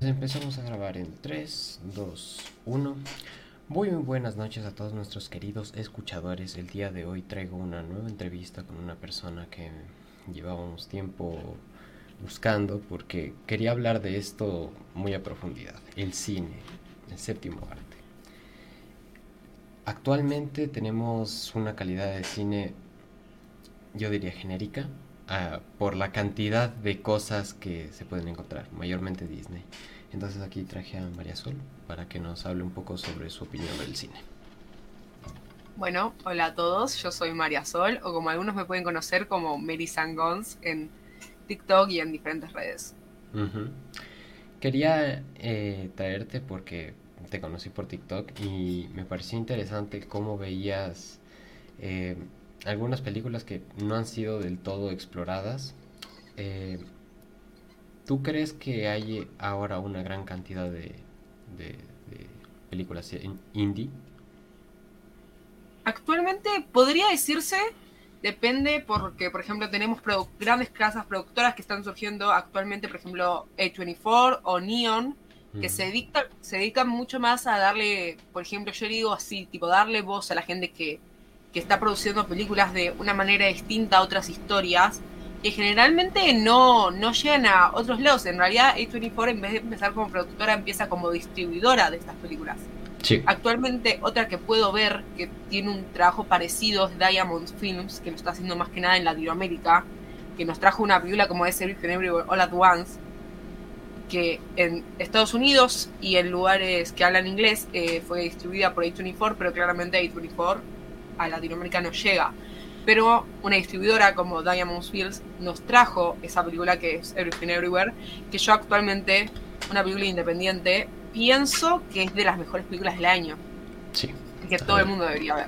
Empezamos a grabar en 3, 2, 1. Muy, muy buenas noches a todos nuestros queridos escuchadores. El día de hoy traigo una nueva entrevista con una persona que llevábamos tiempo buscando porque quería hablar de esto muy a profundidad. El cine, el séptimo arte. Actualmente tenemos una calidad de cine, yo diría genérica, uh, por la cantidad de cosas que se pueden encontrar, mayormente Disney. Entonces aquí traje a María Sol para que nos hable un poco sobre su opinión del cine. Bueno, hola a todos, yo soy María Sol, o como algunos me pueden conocer como Mary Sangons en TikTok y en diferentes redes. Uh -huh. Quería eh, traerte porque te conocí por TikTok y me pareció interesante cómo veías eh, algunas películas que no han sido del todo exploradas. Eh, ¿Tú crees que hay ahora una gran cantidad de, de, de películas indie? Actualmente podría decirse, depende porque, por ejemplo, tenemos grandes casas productoras que están surgiendo actualmente, por ejemplo, A24 o Neon, que se, dedica, se dedican mucho más a darle, por ejemplo, yo digo así, tipo darle voz a la gente que, que está produciendo películas de una manera distinta a otras historias, que generalmente no, no llegan a otros lados. En realidad, A24 en vez de empezar como productora, empieza como distribuidora de estas películas. Sí. Actualmente, otra que puedo ver que tiene un trabajo parecido es Diamond Films, que lo está haciendo más que nada en Latinoamérica, que nos trajo una película como es Everything Everywhere All at Once, que en Estados Unidos y en lugares que hablan inglés eh, fue distribuida por A24, pero claramente A24 a Latinoamérica no llega. Pero una distribuidora como Diamond Fields nos trajo esa película que es Everything Everywhere, que yo actualmente, una película independiente, pienso que es de las mejores películas del año. Sí. Que todo el mundo debería ver.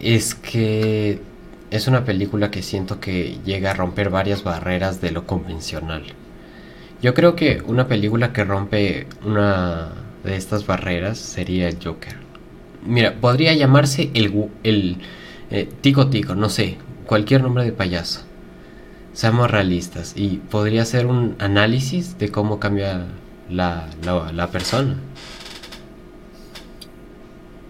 Es que es una película que siento que llega a romper varias barreras de lo convencional. Yo creo que una película que rompe una de estas barreras sería el Joker. Mira, podría llamarse el, el eh, Tico Tico, no sé, cualquier nombre de payaso. Seamos realistas y podría ser un análisis de cómo cambia la, la, la persona.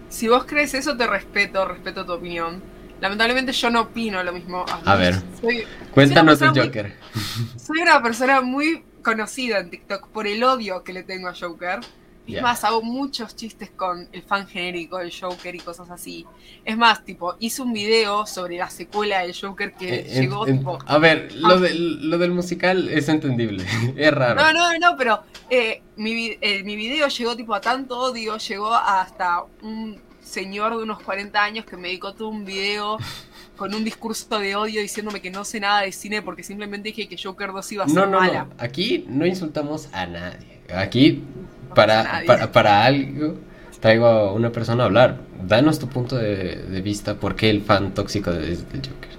Si vos crees eso, te respeto, respeto tu opinión. Lamentablemente yo no opino lo mismo. A, a ver, soy, cuéntanos soy el Joker. Muy, soy una persona muy conocida en TikTok por el odio que le tengo a Joker. Es yeah. más, hago muchos chistes con el fan genérico del Joker y cosas así. Es más, tipo, hice un video sobre la secuela del Joker que eh, llegó, en, tipo... A ver, lo, de, lo, del musical es entendible, es raro. No, no, no, pero eh, mi, eh, mi video llegó, tipo, a tanto odio, llegó hasta un señor de unos 40 años que me dedicó todo un video con un discurso de odio diciéndome que no sé nada de cine porque simplemente dije que Joker 2 iba a ser no, no, mala. No, aquí no insultamos a nadie. Aquí para, para, para, algo traigo a una persona a hablar. Danos tu punto de, de vista, ¿por qué el fan tóxico de, del Joker?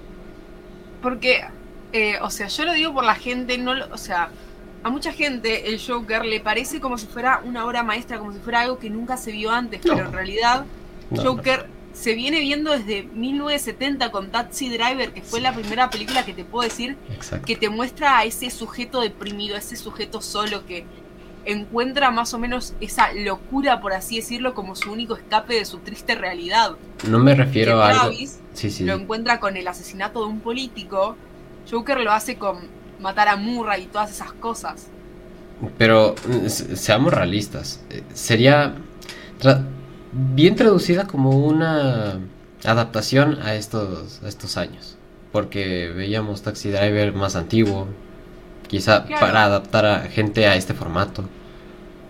Porque, eh, o sea, yo lo digo por la gente, no o sea, a mucha gente el Joker le parece como si fuera una obra maestra, como si fuera algo que nunca se vio antes, no. pero en realidad No, Joker se viene viendo desde 1970 con Taxi Driver, que fue la primera película que te puedo decir Exacto. que te muestra a ese sujeto deprimido, a ese sujeto solo que encuentra más o menos esa locura, por así decirlo, como su único escape de su triste realidad. No me refiero que a algo. Travis Sí, sí. lo encuentra con el asesinato de un político. Joker lo hace con matar a Murray y todas esas cosas. Pero se- seamos realistas. eh, Sería tra- bien traducida como una adaptación a estos, a estos años. Porque veíamos Taxi Driver más antiguo. Quizá Claro. para adaptar a gente a este formato.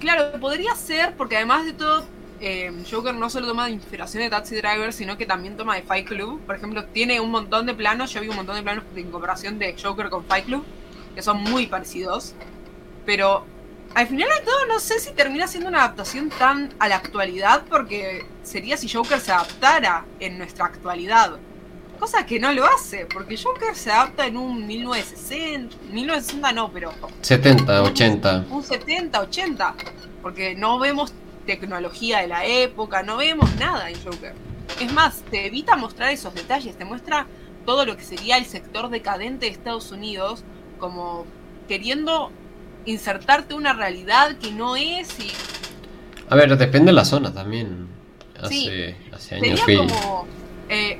Claro, podría ser, porque además de todo, eh, Joker no solo toma de inspiración de Taxi Driver, sino que también toma de Fight Club. Por ejemplo, tiene un montón de planos, yo vi un montón de planos de incorporación de Joker con Fight Club, que son muy parecidos. Pero al final de todo, no sé si termina siendo una adaptación tan a la actualidad, porque sería si Joker se adaptara en nuestra actualidad. Cosa que no lo hace, porque Joker se adapta en un 1960, 1960 no, pero 70, 80. un 70, 80, porque no vemos tecnología de la época, no vemos nada en Joker. Es más, te evita mostrar esos detalles, te muestra todo lo que sería el sector decadente de Estados Unidos como queriendo insertarte una realidad que no es y... A ver, depende de la zona también. Hace, Sí. hace años Sería como eh,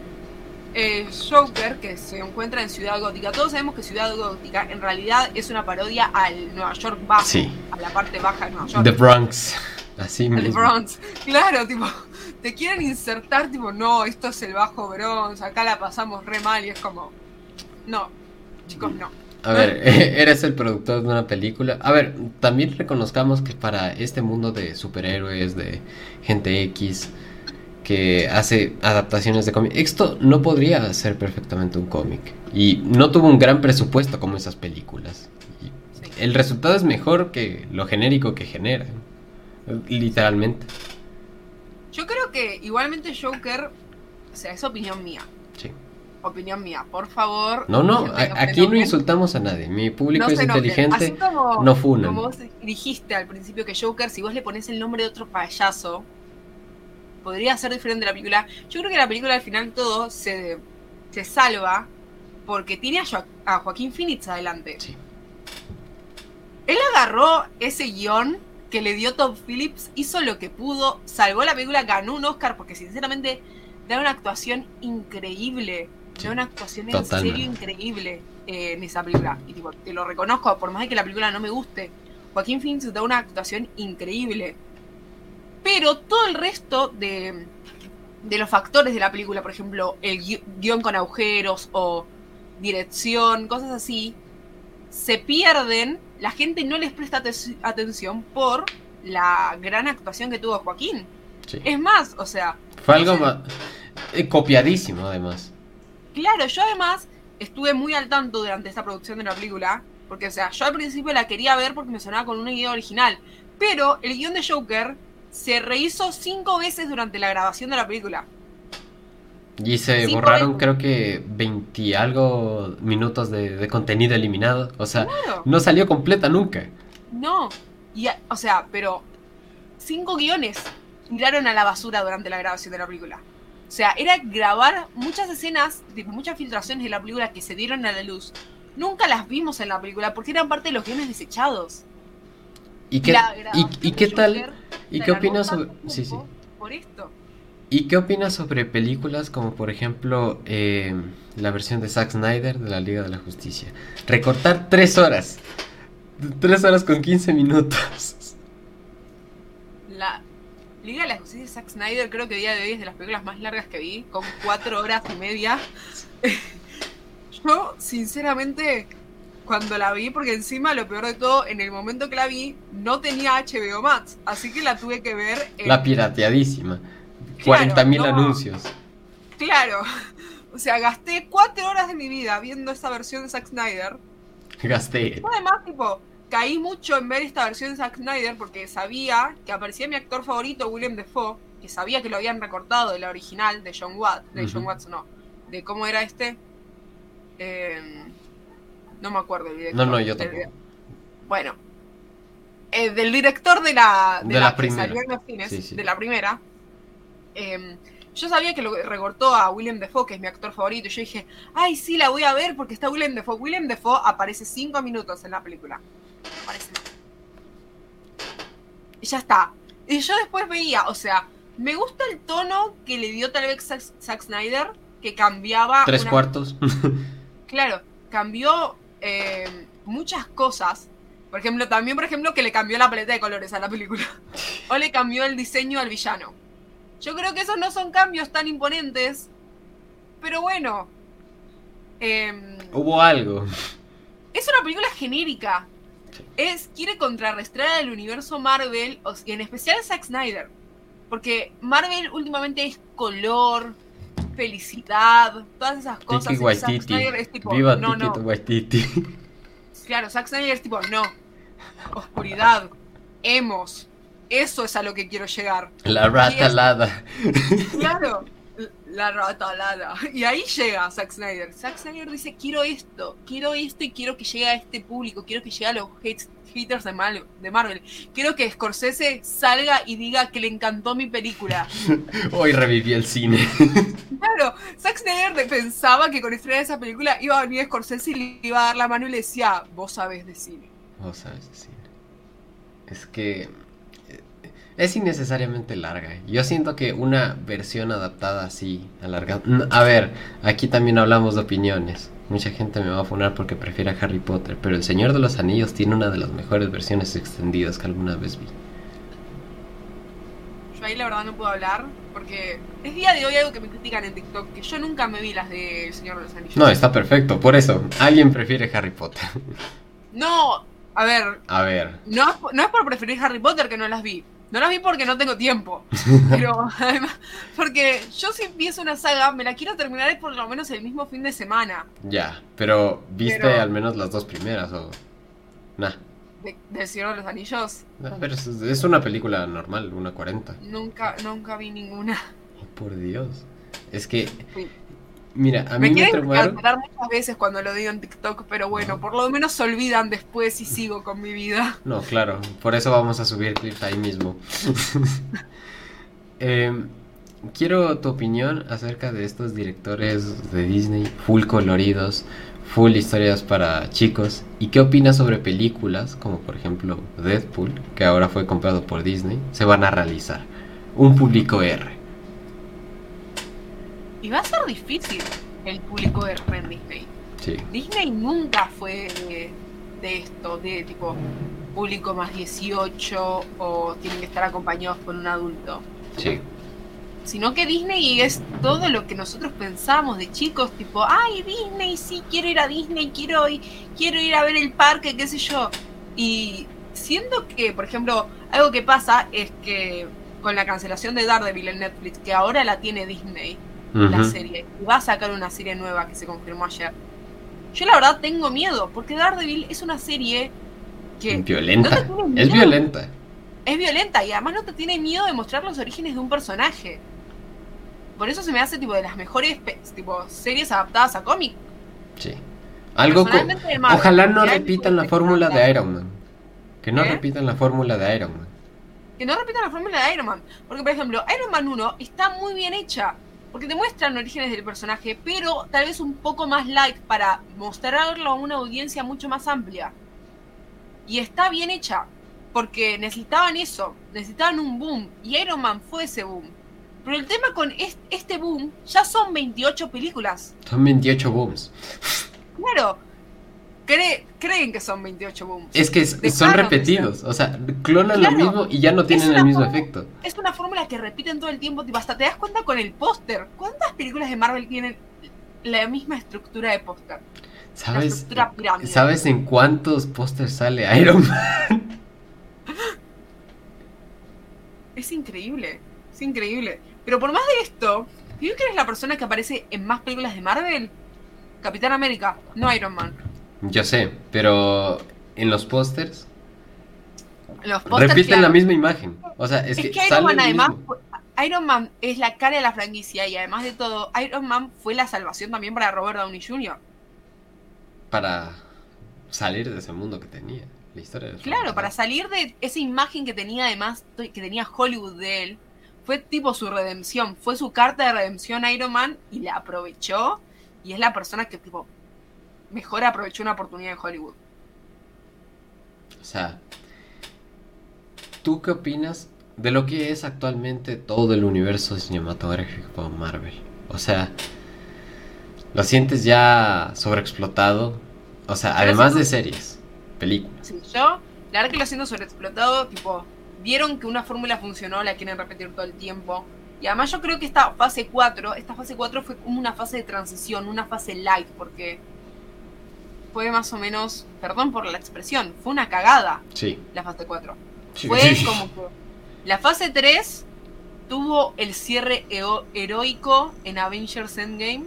eh, Joker que se encuentra en Ciudad Gótica. Todos sabemos que Ciudad Gótica en realidad es una parodia al Nueva York bajo, Sí. a la parte baja de Nueva York. The Bronx. Así mismo. Bronx. Claro, tipo, te quieren insertar, tipo, no, esto es el bajo Bronx, acá la pasamos re mal y es como, no, chicos, no. A ver, eres el productor de una película. A ver, también reconozcamos que para este mundo de superhéroes, de gente X, que hace adaptaciones de cómic, esto no podría ser perfectamente un cómic. Y no tuvo un gran presupuesto como esas películas. Y el resultado es mejor que lo genérico que generan. Literalmente. Yo creo que igualmente Joker, o sea, es opinión mía, Sí. opinión mía, por favor. No, no, a- aquí no insultamos a nadie. Mi público No es inteligente. Así como, no funan. Como vos dijiste al principio que Joker, si vos le pones el nombre de otro payaso, podría ser diferente la película. Yo creo que la película al final todo se, se salva porque tiene a, Jo- a Joaquín Phoenix adelante. Sí. Él agarró ese guion que le dio Todd Phillips, hizo lo que pudo, salvó la película, ganó un Oscar porque sinceramente da una actuación increíble. Sí, Da una actuación en serio increíble eh, en esa película. Y tipo, te lo reconozco, por más de que la película no me guste. Joaquín Phoenix da una actuación increíble. Pero todo el resto de, de los factores de la película, por ejemplo, el gui- guion con agujeros o dirección, cosas así, se pierden, la gente no les presta aten- atención por la gran actuación que tuvo Joaquín. Sí. Es más, o sea, Fue algo más. eh, copiadísimo, además. claro, yo además estuve muy al tanto durante esta producción de la película, porque, o sea, yo al principio la quería ver porque me sonaba con una idea original, pero el guion de Joker se rehizo cinco veces durante la grabación de la película. Y se borraron, creo que 20 y algo minutos de, de contenido eliminado. O sea, Claro. no salió completa nunca. No. Y, o sea, pero cinco guiones tiraron a la basura durante la grabación de la película. O sea, era grabar muchas escenas, tipo, muchas filtraciones de la película que se dieron a la luz. Nunca las vimos en la película porque eran parte de los guiones desechados. ¿Y qué, La y, de qué tal? ¿Y qué opinas sobre.? Sí, sí. tiempo Por esto. ¿Y qué opinas sobre películas como, por ejemplo, eh, la versión de Zack Snyder de la Liga de la Justicia? Recortar 3 horas. 3 horas con 15 minutos. La Liga de la Justicia de Zack Snyder creo que día de hoy es de las películas más largas que vi, con cuatro horas y media. Yo, sinceramente, cuando la vi, porque encima lo peor de todo, en el momento que la vi, no tenía HBO Max, así que la tuve que ver en... La pirateadísima. Claro, 40.000 no. anuncios. Claro. O sea, gasté cuatro horas de mi vida viendo esta versión de Zack Snyder. Gasté. Además, tipo, caí mucho en ver esta versión de Zack Snyder porque sabía que aparecía mi actor favorito, William Defoe, que sabía que lo habían recortado de la original de John Watts, de. John Watts no, de cómo era este. Eh, no me acuerdo el director. No, no, yo Del- tampoco. Bueno, eh, del director de la, de De la, la que primera. salió en los cines, Sí, sí. de la primera. eh, yo sabía que lo recortó a William Defoe, que es mi actor favorito, y yo dije, ay, sí, la voy a ver porque está William Defoe. William Defoe aparece cinco minutos en la película. Aparece. Y ya está. Y yo después veía, o sea, me gusta el tono que le dio tal vez Zack, Zack Snyder, que cambiaba... Tres una- cuartos. Claro, cambió eh, muchas cosas. Por ejemplo, también, por ejemplo, que le cambió la paleta de colores a la película. o le cambió el diseño al villano. Yo creo que esos no son cambios tan imponentes. Pero bueno. em, Hubo algo. es una película genérica. Es, quiere contrarrestar al universo Marvel, o- y en especial a Zack Snyder. Porque Marvel últimamente es color, felicidad, todas esas cosas. Tiki Zack. Snyder es tipo, Viva no, Tiki no. Waititi. Claro, Zack Snyder es tipo, no. Oscuridad, emos. Eso es a lo que quiero llegar. La rata alada. Claro, la ratalada. Y ahí llega Zack Snyder. Zack Snyder dice, quiero esto, quiero esto y quiero que llegue a este público, quiero que llegue a los hates- haters de, Mal- de Marvel. Quiero que Scorsese salga y diga que le encantó mi película. Hoy reviví el cine. Claro, Zack Snyder de- pensaba que con estrenar esa película iba a venir Scorsese y le iba a dar la mano y le decía, vos sabés de cine. Vos sabes, sí. Es que es innecesariamente larga. Yo siento que una versión adaptada así, alargada. A ver, aquí también hablamos de opiniones. Mucha gente me va a funar porque prefiere a Harry Potter, pero El Señor de los Anillos tiene una de las mejores versiones extendidas que alguna vez vi. Yo ahí la verdad no puedo hablar porque es día de hoy algo que me critican en TikTok, que yo nunca me vi las de El Señor de los Anillos. No, está perfecto, por eso, alguien prefiere Harry Potter. No, a ver, A ver, no, no es por preferir Harry Potter que no las vi. No las vi porque no tengo tiempo. Pero además, porque yo si empiezo una saga, me la quiero terminar por lo menos el mismo fin de semana. ya, pero ¿viste Pero- al menos las dos primeras o...? Nah, De, del Señor de los Anillos, ver, es, es una película normal, una 40. nunca, nunca vi ninguna. Oh, por Dios. Es que, Sí. Mira, a me mí me quieren cancelar muchas veces cuando lo digo en TikTok, pero bueno, por lo menos se olvidan después y sigo con mi vida. No, claro, por eso vamos a subir clips ahí mismo. Em, quiero tu opinión acerca de estos directores de Disney, full coloridos, full historias para chicos. ¿Y qué opinas sobre películas como por ejemplo Deadpool, que ahora fue comprado por Disney, se van a realizar? Un público R. Y va a ser difícil el público de en Disney. Sí, Disney nunca fue de, de esto, de tipo público más 18 o tienen que estar acompañados por un adulto. sí. Sino que Disney es todo lo que nosotros pensamos de chicos, tipo, ay, Disney, sí, quiero ir a Disney, quiero ir, quiero ir a ver el parque, qué sé yo. Y siento que, por ejemplo, algo que pasa es que con la cancelación de Daredevil en Netflix, que ahora la tiene Disney, la serie, y va a sacar una serie nueva que se confirmó ayer. Yo la verdad tengo miedo, porque Daredevil es una serie que Violenta. no Es violenta. es violenta y además no te tiene miedo de mostrar los orígenes de un personaje. Por eso se me hace tipo de las mejores tipo series adaptadas a cómic. Sí. Algo Marvel, Ojalá no que repitan la fórmula de Iron Man. Que no ¿Eh? repitan la fórmula de Iron Man. Que no repitan la fórmula de Iron Man. Porque, por ejemplo, Iron Man 1 está muy bien hecha. Porque te muestran orígenes del personaje, pero tal vez un poco más light para mostrarlo a una audiencia mucho más amplia. Y está bien hecha. Porque necesitaban eso. Necesitaban un boom. Y Iron Man fue ese boom. Pero el tema con es- este boom ya son 28 películas. Son 28 booms. Claro. Cree- creen que son 28 booms. Es que es- son repetidos. O sea, clonan Claro. lo mismo y ya no tienen el mismo efecto. Es una fórmula que repiten todo el tiempo, tipo, hasta te das cuenta con el póster. ¿Cuántas películas de Marvel tienen la misma estructura de póster? ¿Sabes? ¿Sabes en cuántos pósters sale Iron Man? Es increíble, es increíble. Pero por más de esto, ¿tú que eres la persona que aparece en más películas de Marvel? Capitán América, no Iron Man. Yo sé, pero en los pósters Los pósters, repiten claro. la misma imagen. O sea, es, Es que, que Iron sale Man además, mismo. Iron Man es la cara de la franquicia y además de todo, Iron Man fue la salvación también para Robert Downey Jr. Para salir de ese mundo que tenía. La historia de Claro, para salir de esa imagen que tenía además, que tenía Hollywood de él, fue tipo su redención, fue su carta de redención Iron Man y la aprovechó y es la persona que tipo mejor aprovechó una oportunidad en Hollywood. O sea, ¿tú qué opinas de lo que es actualmente todo el universo cinematográfico Marvel? O sea, ¿lo sientes ya sobreexplotado? O sea, además de series, películas. Sí, yo, la verdad que lo siento sobreexplotado, tipo, vieron que una fórmula funcionó, la quieren repetir todo el tiempo. Y además yo creo que esta fase 4, esta fase 4 fue como una fase de transición, una fase light, porque fue más o menos, perdón por la expresión, fue una cagada Sí. la fase 4. Sí. Fue como que la fase 3 tuvo el cierre heroico en Avengers Endgame.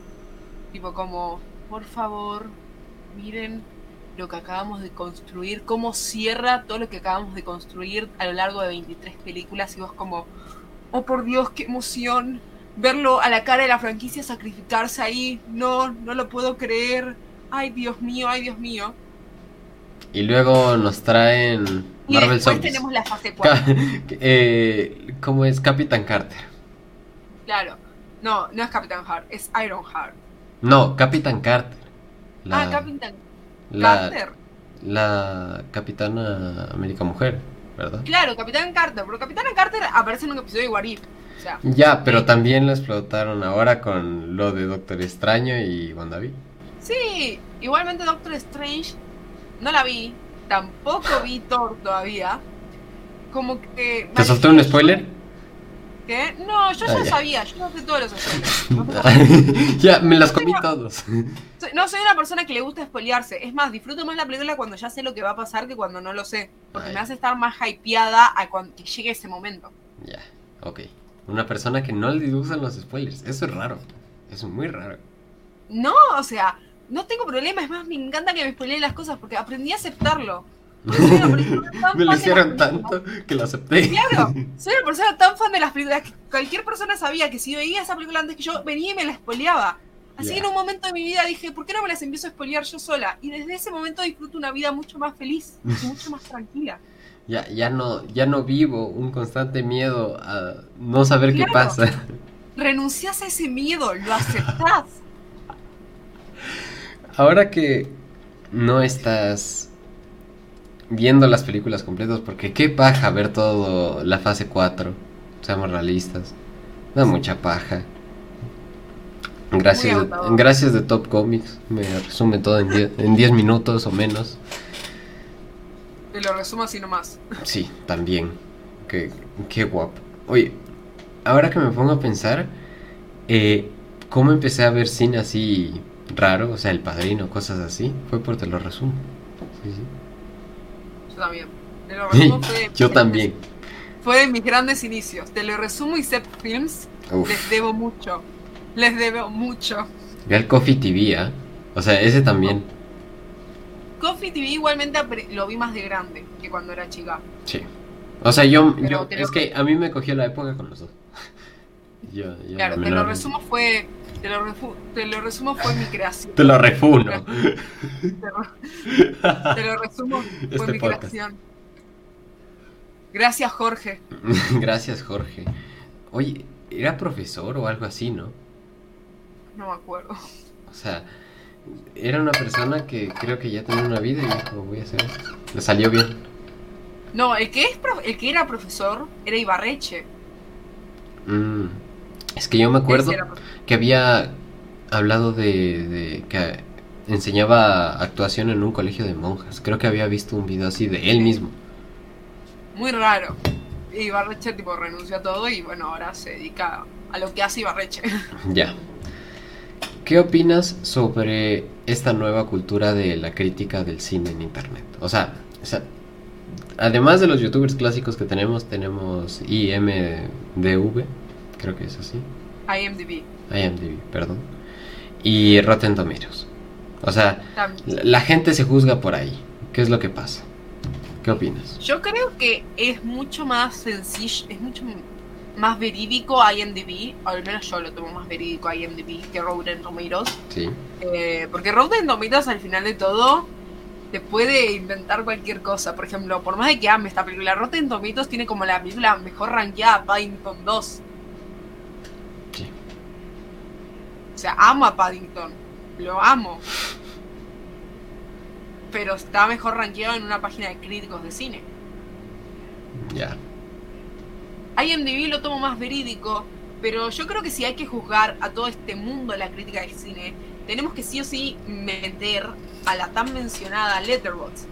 Tipo como, por favor, miren lo que acabamos de construir, cómo cierra todo lo que acabamos de construir a lo largo de 23 películas y vos como, oh por Dios, qué emoción verlo a la cara de la franquicia sacrificarse ahí, no, no lo puedo creer, ay Dios mío, ay Dios mío. Y luego nos traen Y Marvel después Zombies. tenemos la fase 4. Ca- eh, ¿Cómo es? Capitán Carter. Claro. No, no es Capitán Hart, es Iron Heart. No, Capitán Carter. Ah, Capitán la, Carter. la Capitana América Mujer. ¿verdad? Claro, Capitán Carter, pero Capitán Carter aparece en un episodio de What If. O sea, Ya, pero también lo explotaron ahora con lo de Doctor Extraño y WandaVision. Sí, igualmente Doctor Strange no la vi, tampoco vi Thor todavía. Como que. ¿Te solté un spoiler? ¿Qué? No, yo Ah, ya ya. sabía, yo no sé todos los spoilers. ya, me las comí todos. No soy una persona que le gusta spoilearse. Es más, disfruto más la película cuando ya sé lo que va a pasar que cuando no lo sé. Porque Ay. me hace estar más hypeada a cuando que llegue ese momento. ya, ok. Una persona que no le gustan los spoilers. Eso es raro. Es muy raro. No, o sea, no tengo problema. Es más, me encanta que me spoileen las cosas porque aprendí a aceptarlo. Me lo hicieron tanto que lo acepté. Claro, soy una persona tan fan de las películas que cualquier persona sabía que si veía esa película antes que yo, venía y me la spoileaba. Así que en un momento de mi vida dije, ¿por qué no me las empiezo a spoilear yo sola? Y desde ese momento disfruto una vida mucho más feliz, mucho más tranquila. Ya, ya no, ya no vivo un constante miedo a no saber qué pasa. Renunciás a ese miedo, lo aceptás. Ahora que no estás viendo las películas completas, porque qué paja ver todo la fase 4, seamos realistas. Da mucha paja. Gracias de, gracias de Top Comics, me resume todo en 10 en 10 minutos o menos. Te lo resumo así nomás. Sí, también. Qué, qué guapo. Oye, ahora que me pongo a pensar, eh, ¿cómo empecé a ver cine así raro? O sea, El Padrino, cosas así. Fue por Te lo resumo. Sí, sí. Yo también. Te lo resumo fue, Yo también. Fue de mis grandes inicios. Te lo resumo y Zep Films. Uf. Les debo mucho. Les debo mucho. Ve al Coffee TV, ¿ah? O sea, ese también. Coffee TV igualmente lo vi más de grande que cuando era chica. Sí. O sea, yo, es que a mí me cogió la época con los dos. Yo, yo Claro, te lo resumo fue. Te lo, refu- te lo resumo fue mi creación. Te lo refuno. Te lo, te lo resumo fue Este mi podcast. creación. Gracias, Jorge. Gracias, Jorge. Oye, era profesor o algo así, ¿no? No me acuerdo. O sea, era una persona que creo que ya tenía una vida y dijo, voy a hacer esto. Le salió bien. No, el que, es prof- el que era profesor era Ibarreche. Mm. Es que yo me acuerdo que había hablado de, de que enseñaba actuación en un colegio de monjas. Creo que había visto un video así de él mismo. Muy raro. Ibarreche tipo renunció a todo y bueno, ahora se dedica a lo que hace Ibarreche. Ya. ¿Qué opinas sobre esta nueva cultura de la crítica del cine en internet? O sea, o sea, además de los youtubers clásicos que tenemos, tenemos IMDV, creo que es así. IMDb. IMDb, perdón. Y Rotten Tomatoes. O sea, También. la, gente se juzga por ahí. ¿Qué es lo que pasa? ¿Qué opinas? Yo creo que es mucho más sencillo, es mucho más verídico IMDb, o al menos yo lo tomo más verídico IMDb que Rotten Tomatoes. Sí. Eh, porque Rotten Tomatoes al final de todo te puede inventar cualquier cosa. Por ejemplo, por más de que ame esta película, Rotten Tomatoes tiene como la película mejor rankeada Paddington 2. Sí. O sea, amo a Paddington. Lo amo. Pero está mejor rankeado en una página de críticos de cine. Ya. IMDb lo tomo más verídico, pero yo creo que si hay que juzgar a todo este mundo de la crítica del cine, tenemos que sí o sí meter a la tan mencionada Letterboxd.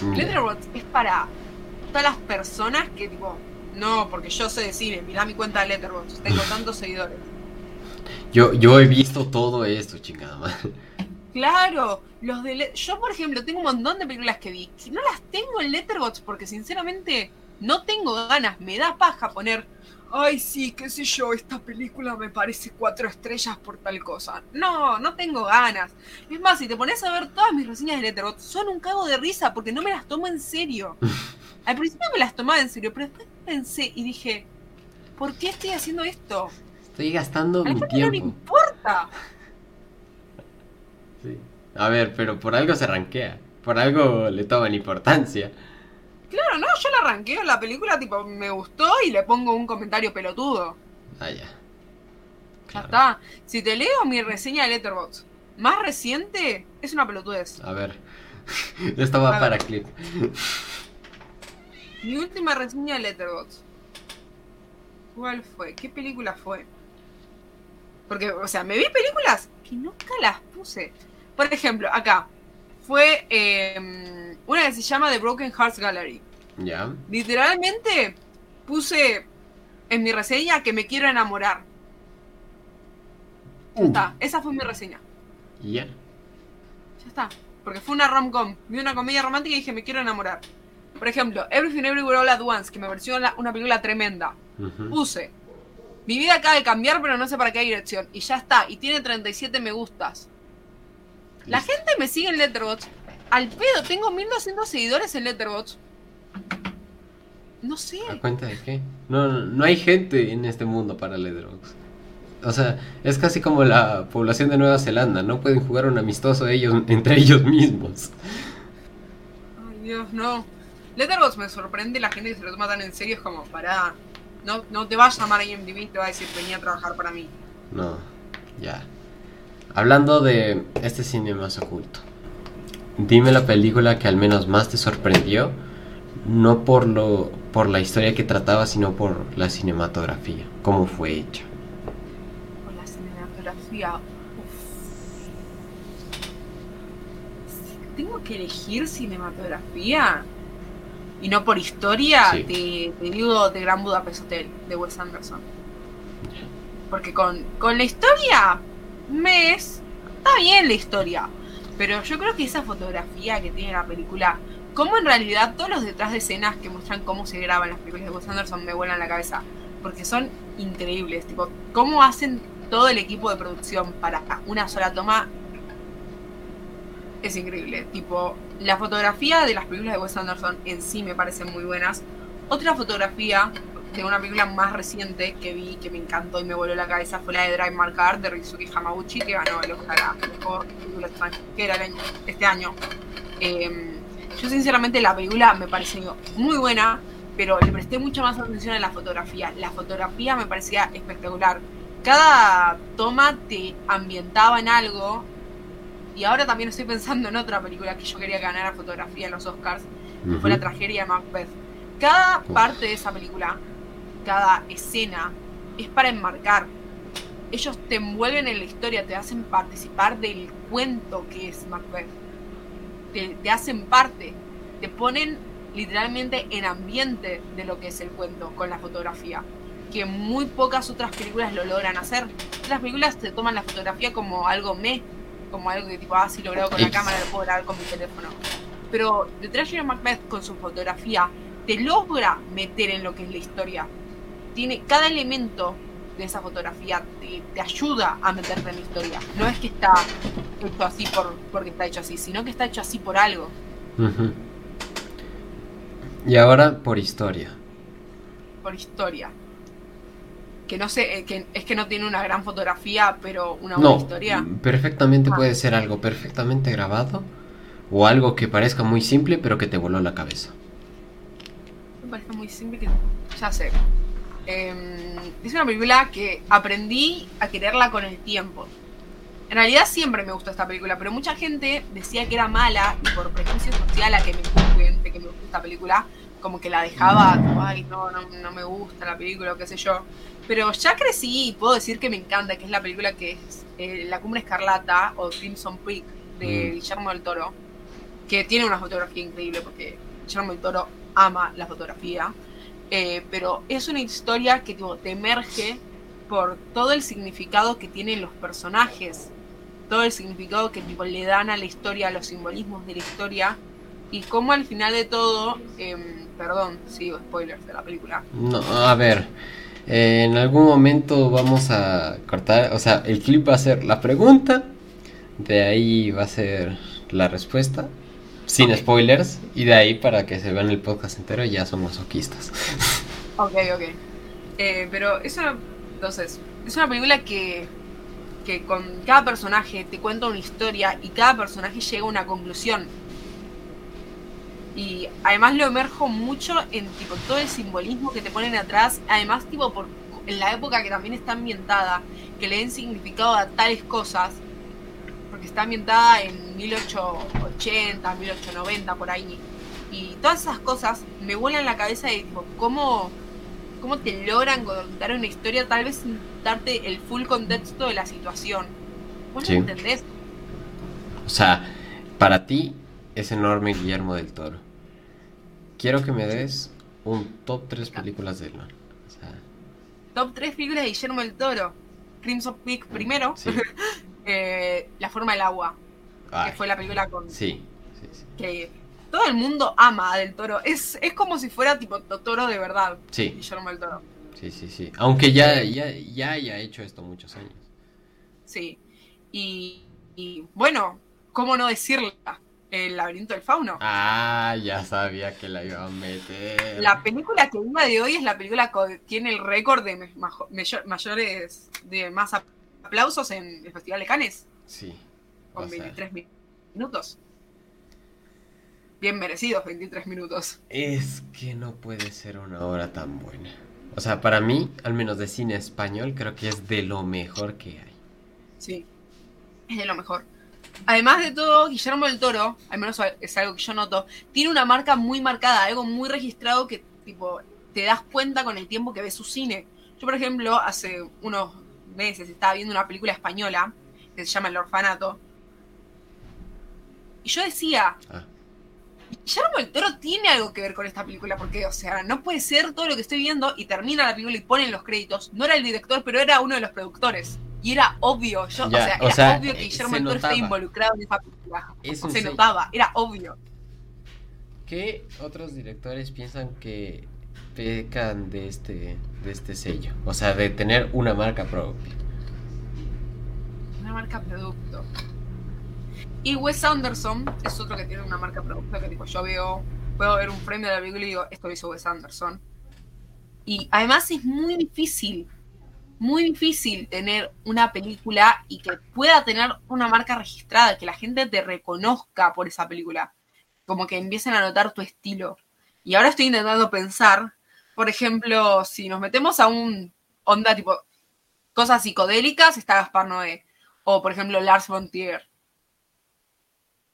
Ya. Letterboxd es para todas las personas que tipo, no, porque yo sé de cine, mirá mi cuenta de Letterboxd, tengo tantos seguidores. Yo, yo he visto todo esto, chingada madre. Claro, los de yo por ejemplo tengo un montón de películas que vi, que no las tengo en Letterboxd porque sinceramente no tengo ganas, me da paja poner, ay sí, qué sé yo, esta película me parece cuatro estrellas por tal cosa. No, no tengo ganas. Es más, si te pones a ver todas mis reseñas de Letterboxd, son un cago de risa porque no me las tomo en serio. Al principio me las tomaba en serio, pero después pensé y dije, ¿por qué estoy haciendo esto? Estoy gastando mi gente no tiempo. importa. Sí. A ver, pero por algo se rankea. Por algo le toman importancia. Claro, no, yo la arranqueo la película, tipo, me gustó y le pongo un comentario pelotudo. Ah, ya. Ya está. Si te leo mi reseña de Letterboxd más reciente, es una pelotudez. A ver. Esto va A para ver. clip. Mi última reseña de Letterboxd. ¿Cuál fue? ¿Qué película fue? Porque, o sea, me vi películas que nunca las puse. Por ejemplo, acá. Fue em, una que se llama The Broken Hearts Gallery. Ya. Literalmente puse en mi reseña que me quiero enamorar. Ya Uh. está, esa fue mi reseña. Ya. Ya está. Porque fue una rom-com. Vi una comedia romántica y dije me quiero enamorar. Por ejemplo, Everything Everywhere All At Once, que me pareció una película tremenda. Puse. Mi vida acaba de cambiar, pero no sé para qué dirección. Y ya está. Y tiene 37 me gustas. La gente me sigue en Letterboxd. Al pedo, tengo 1200 seguidores en Letterboxd. No sé. ¿A cuenta de qué? No, no, no hay gente en este mundo para Letterboxd. O sea, es casi como la población de Nueva Zelanda, no pueden jugar un amistoso ellos entre ellos mismos. Ay, Dios, no. Letterboxd me sorprende la gente que se lo toma tan en serio. Es como, pará. No, no te va a llamar a IMDb y te va a decir, venía a trabajar para mí. No, ya. Hablando de este cine más oculto. Dime la película que al menos más te sorprendió, no por lo por la historia que trataba, sino por la cinematografía, cómo fue hecha. Con la cinematografía. uf. Tengo que elegir cinematografía y no por historia, Sí. te, te digo de Gran Budapest Hotel, de Wes Anderson. Porque con, con la historia, me es. Está bien la historia. Pero yo creo que esa fotografía que tiene la película, como en realidad todos los detrás de escenas que muestran cómo se graban las películas de Wes Anderson me vuelan la cabeza. Porque son increíbles. Tipo, cómo hacen todo el equipo de producción para una sola toma. Es increíble. Tipo, la fotografía de las películas de Wes Anderson en sí me parecen muy buenas. Otra fotografía de una película más reciente que vi, que me encantó y me voló la cabeza, fue la de Drive My de Rizuki Hamaguchi, que ganó el Oscar a mejor película extranjera el año- este año. Eh, yo sinceramente la película me pareció muy buena, pero le presté mucha más atención a la fotografía. La fotografía me parecía espectacular. Cada toma te ambientaba en algo. Y ahora también estoy pensando en otra película que yo quería ganar a fotografía en los Oscars, que fue la tragedia de Macbeth. Cada Uf. parte de esa película, cada escena, es para enmarcar. Ellos te envuelven en la historia, te hacen participar del cuento que es Macbeth. Te, te hacen parte, te ponen literalmente en ambiente de lo que es el cuento con la fotografía. Que muy pocas otras películas lo logran hacer. Otras películas te toman la fotografía como algo me, como algo que tipo, ah, si lo grabo con la cámara, lo puedo grabar con mi teléfono. Pero The Tragedy of Macbeth con su fotografía te logra meter en lo que es la historia. Tiene cada elemento de esa fotografía te, te ayuda a meterte en la historia. No es que está hecho así por, porque está hecho así, sino que está hecho así por algo. Y ahora por historia. por historia. Que no sé, eh, que es que no tiene una gran fotografía, pero una buena No, historia. perfectamente Ah. puede ser algo perfectamente grabado o algo que parezca muy simple pero que te voló la cabeza. Me parece muy simple que. Ya sé. Em, es una película que aprendí a quererla con el tiempo. En realidad siempre me gustó esta película, pero mucha gente decía que era mala y por prejuicio social a que me juzguen de que me gusta esta película, como que la dejaba, como, ay, no, no, no me gusta la película o qué sé yo. Pero ya crecí y puedo decir que me encanta, que es la película que es eh, La Cumbre Escarlata o Crimson Peak de Mm. Guillermo del Toro, que tiene una fotografía increíble porque Guillermo del Toro ama la fotografía. Eh, pero es una historia que tipo, te emerge por todo el significado que tienen los personajes, todo el significado que tipo, le dan a la historia, los simbolismos de la historia, y cómo al final de todo, em, perdón, sigo spoilers de la película, No, a ver, eh, en algún momento vamos a cortar, o sea, el clip va a ser la pregunta, de ahí va a ser la respuesta, sin spoilers, y de ahí para que se vean el podcast entero ya son masoquistas. Ok, ok. Eh, pero es una. Entonces, es una película que. que con cada personaje te cuenta una historia y cada personaje llega a una conclusión. Y además lo emerjo mucho en tipo todo el simbolismo que te ponen atrás. Además, tipo, por, en la época que también está ambientada, que le den significado a tales cosas. Porque está ambientada en 1880, 1890, por ahí. Y todas esas cosas me vuelan la cabeza de tipo, cómo, cómo te logran contar una historia tal vez sin darte el full contexto de la situación. ¿Vos Sí. no entendés? O sea, para ti es enorme Guillermo del Toro. Quiero que me des un top 3 películas de él. O sea, Top 3 películas de Guillermo del Toro. Crimson Peak primero. sí. Eh, la forma del agua, Ay, que fue la película con sí, sí, sí. que todo el mundo ama a Del Toro. Es, es como si fuera tipo Totoro de verdad, Sí, Guillermo del Toro. sí, sí, sí. Aunque ya, ya, ya haya hecho esto muchos años. Sí. Y, y, bueno, ¿cómo no decirla? El laberinto del fauno. Ah, ya sabía que la iba a meter. La película que día de hoy es la película que tiene el récord de majo- mayores, de más ap- aplausos en el Festival de Cannes, Sí. con sea, 23 mi- minutos. Bien merecidos 23 minutos. Es que no puede ser una obra tan buena. O sea, para mí, al menos de cine español, creo que es de lo mejor que hay. Sí, es de lo mejor. Además de todo, Guillermo del Toro, al menos es algo que yo noto, tiene una marca muy marcada, algo muy registrado que tipo te das cuenta con el tiempo que ves su cine. Yo, por ejemplo, hace unos meses estaba viendo una película española que se llama El Orfanato. Y yo decía, Ah, Guillermo del Toro tiene algo que ver con esta película, porque, o sea, no puede ser todo lo que estoy viendo y termina la película y ponen los créditos. No era el director, pero era uno de los productores. Y era obvio, yo, Ya, o sea, o era sea, obvio que eh, Guillermo del Toro estaba involucrado en esa película. es un Se notaba, era obvio. ¿Qué otros directores piensan que pecan de este, de este sello? O sea, de tener una marca propia. Una marca producto. Y Wes Anderson es otro que tiene una marca producto que tipo, yo veo, puedo ver un frame de la película y digo, esto lo hizo Wes Anderson. Y además es muy difícil, muy difícil tener una película y que pueda tener una marca registrada, que la gente te reconozca por esa película. Como que empiecen a notar tu estilo. Y ahora estoy intentando pensar, por ejemplo, si nos metemos a un onda tipo cosas psicodélicas, está Gaspar Noé. O por ejemplo Lars von Trier.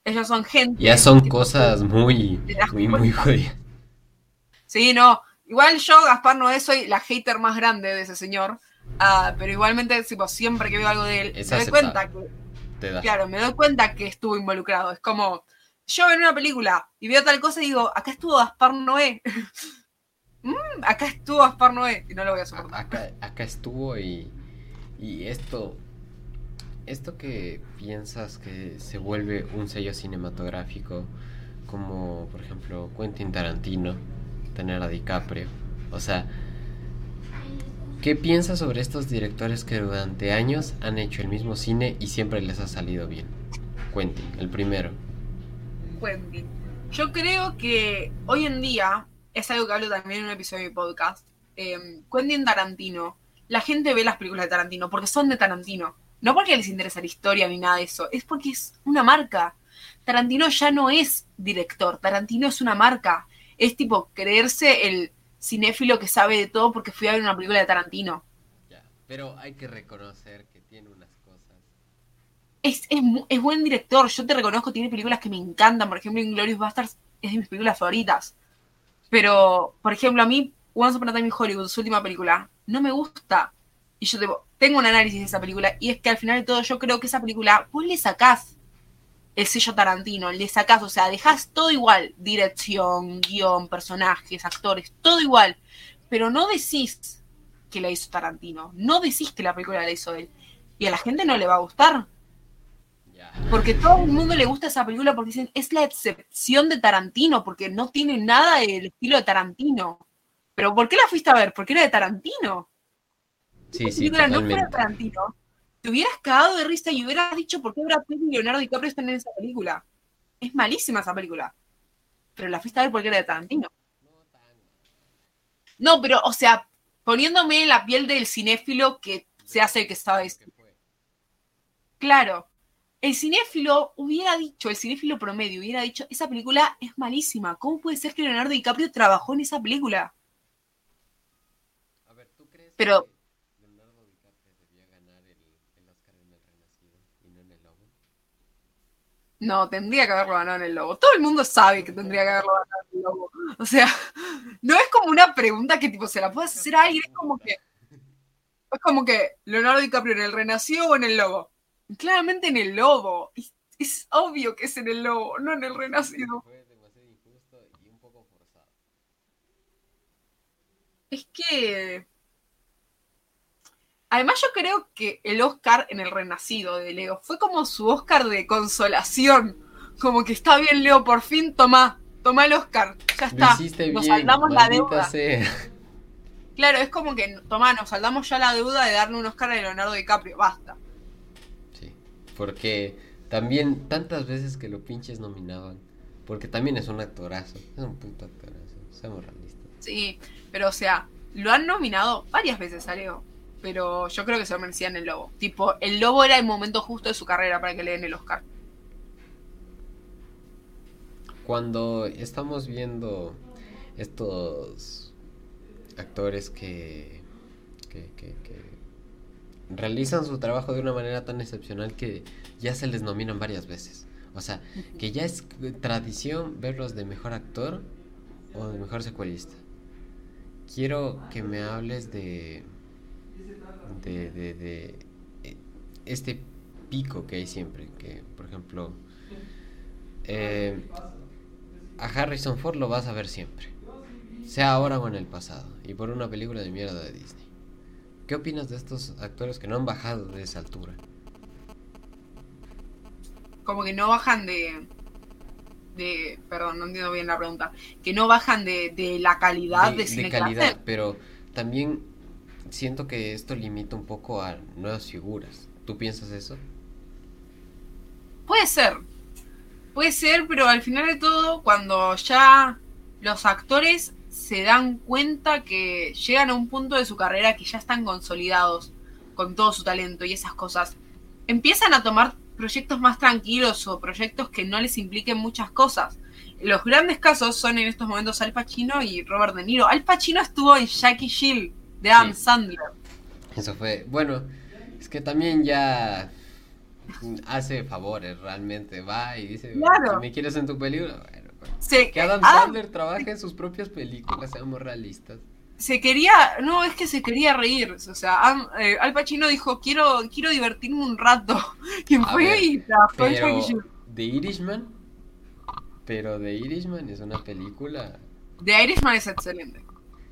Ellos son gente. Ya son cosas muy, muy, muy jodidas. Sí, no. Igual yo, Gaspar Noé, soy la hater más grande de ese señor. Ah, pero igualmente, tipo, siempre que veo algo de él, Es me doy cuenta que, Te da. claro, me doy cuenta que estuvo involucrado. Es como, yo veo una película y veo tal cosa y digo, acá estuvo Gaspar Noé. Mm, acá estuvo Gaspar Noé. Y no lo voy a A- soportar. Acá, acá estuvo y, y esto, esto que piensas que se vuelve un sello cinematográfico, como por ejemplo Quentin Tarantino, tener a DiCaprio, o sea, ¿qué piensas sobre estos directores que durante años han hecho el mismo cine y siempre les ha salido bien? Quentin, el primero. Quentin. Yo creo que hoy en día, es algo que hablo también en un episodio de mi podcast, eh, Quentin Tarantino, la gente ve las películas de Tarantino porque son de Tarantino. No porque les interesa la historia ni nada de eso, es porque es una marca. Tarantino ya no es director, Tarantino es una marca. Es tipo creerse el cinéfilo que sabe de todo porque fui a ver una película de Tarantino. Ya, pero hay que reconocer que tiene unas cosas. Es, es, es buen director, yo te reconozco, tiene películas que me encantan, por ejemplo, Inglorious Bastards es de mis películas favoritas. Pero, por ejemplo, a mí, Once Upon a Time in Hollywood, su última película, no me gusta. Y yo tipo, tengo un análisis de esa película, y es que al final de todo yo creo que esa película, vos le sacás el sello Tarantino, le sacás, o sea, dejás todo igual, dirección, guion, personajes, actores, todo igual, pero no decís que la hizo Tarantino, no decís que la película la hizo él, y a la gente no le va a gustar. Porque todo el mundo le gusta esa película porque dicen, es la excepción de Tarantino, porque no tiene nada del estilo de Tarantino. Pero ¿por qué la fuiste a ver? Porque era de Tarantino. Sí, sí, película no de. Tarantino, te hubieras cagado de risa y hubieras dicho por qué Brad Pitt y Leonardo DiCaprio están en esa película. Es malísima esa película. Pero la fuiste a ver porque era de Tarantino. No, pero, o sea, poniéndome en la piel del cinéfilo que se hace el que sabe ¿Qué fue? Claro. El cinéfilo hubiera dicho, el cinéfilo promedio hubiera dicho, esa película es malísima. ¿Cómo puede ser que Leonardo DiCaprio trabajó en esa película? A ver, ¿tú crees Pero- que Leonardo DiCaprio debía ganar el, el Oscar en El Renacido y no tendría que haberlo ganado en el lobo. Todo el mundo sabe que tendría que haberlo ganado en el lobo. O sea, no es como una pregunta que tipo se la puede hacer a alguien, es como que. Es como que Leonardo DiCaprio en el renacido o en el lobo. Claramente en el lobo. Es, es obvio que es en el lobo, no en el renacido. Es que. Además, yo creo que el Oscar en el renacido de Leo fue como su Oscar de consolación. Como que está bien, Leo, por fin toma, toma el Oscar. Ya está. nos saldamos la deuda. sea. Claro, es como que, toma, nos saldamos ya la deuda de darle un Oscar a Leonardo DiCaprio. Basta. Sí, porque también tantas veces que lo pinches nominaban. Porque también es un actorazo. Es un puto actorazo. Seamos realistas. Sí, pero o sea, lo han nominado varias veces a Leo. Pero yo creo que se lo merecían el Lobo. Tipo, el Lobo era el momento justo de su carrera para que le den el Oscar. Cuando estamos viendo estos actores que, que, que, que realizan su trabajo de una manera tan excepcional que ya se les nominan varias veces. O sea, que ya es tradición verlos de mejor actor o de mejor secuelista. Quiero que me hables de, de, de, de eh, este pico que hay siempre. Que, por ejemplo, eh, a Harrison Ford lo vas a ver siempre. Sea ahora o en el pasado. Y por una película de mierda de Disney. ¿Qué opinas de estos actores que no han bajado de esa altura? Como que no bajan de. de perdón, no entiendo bien la pregunta. Que no bajan de, de la calidad de, de, cine de calidad, pero también siento que esto limita un poco a nuevas figuras. ¿Tú piensas eso? Puede ser. Puede ser, pero al final de todo, cuando ya los actores se dan cuenta que llegan a un punto de su carrera que ya están consolidados con todo su talento y esas cosas, empiezan a tomar proyectos más tranquilos o proyectos que no les impliquen muchas cosas. Los grandes casos son en estos momentos Al Pacino y Robert De Niro. Al Pacino estuvo en Jackie Jill de Adam Sí. Sandler. Eso fue, bueno, es que también ya hace favores realmente, va y dice, Claro. ¿me quieres en tu película? Bueno, pues, que Adam Adam Sandler trabaja en sus propias películas, seamos realistas. se quería, no, es que se quería reír. O sea, Am- eh, Al Pacino dijo, quiero, quiero divertirme un rato. A fue ver, y trabajó Pero. The Irishman, pero The Irishman es una película, The Irishman es excelente.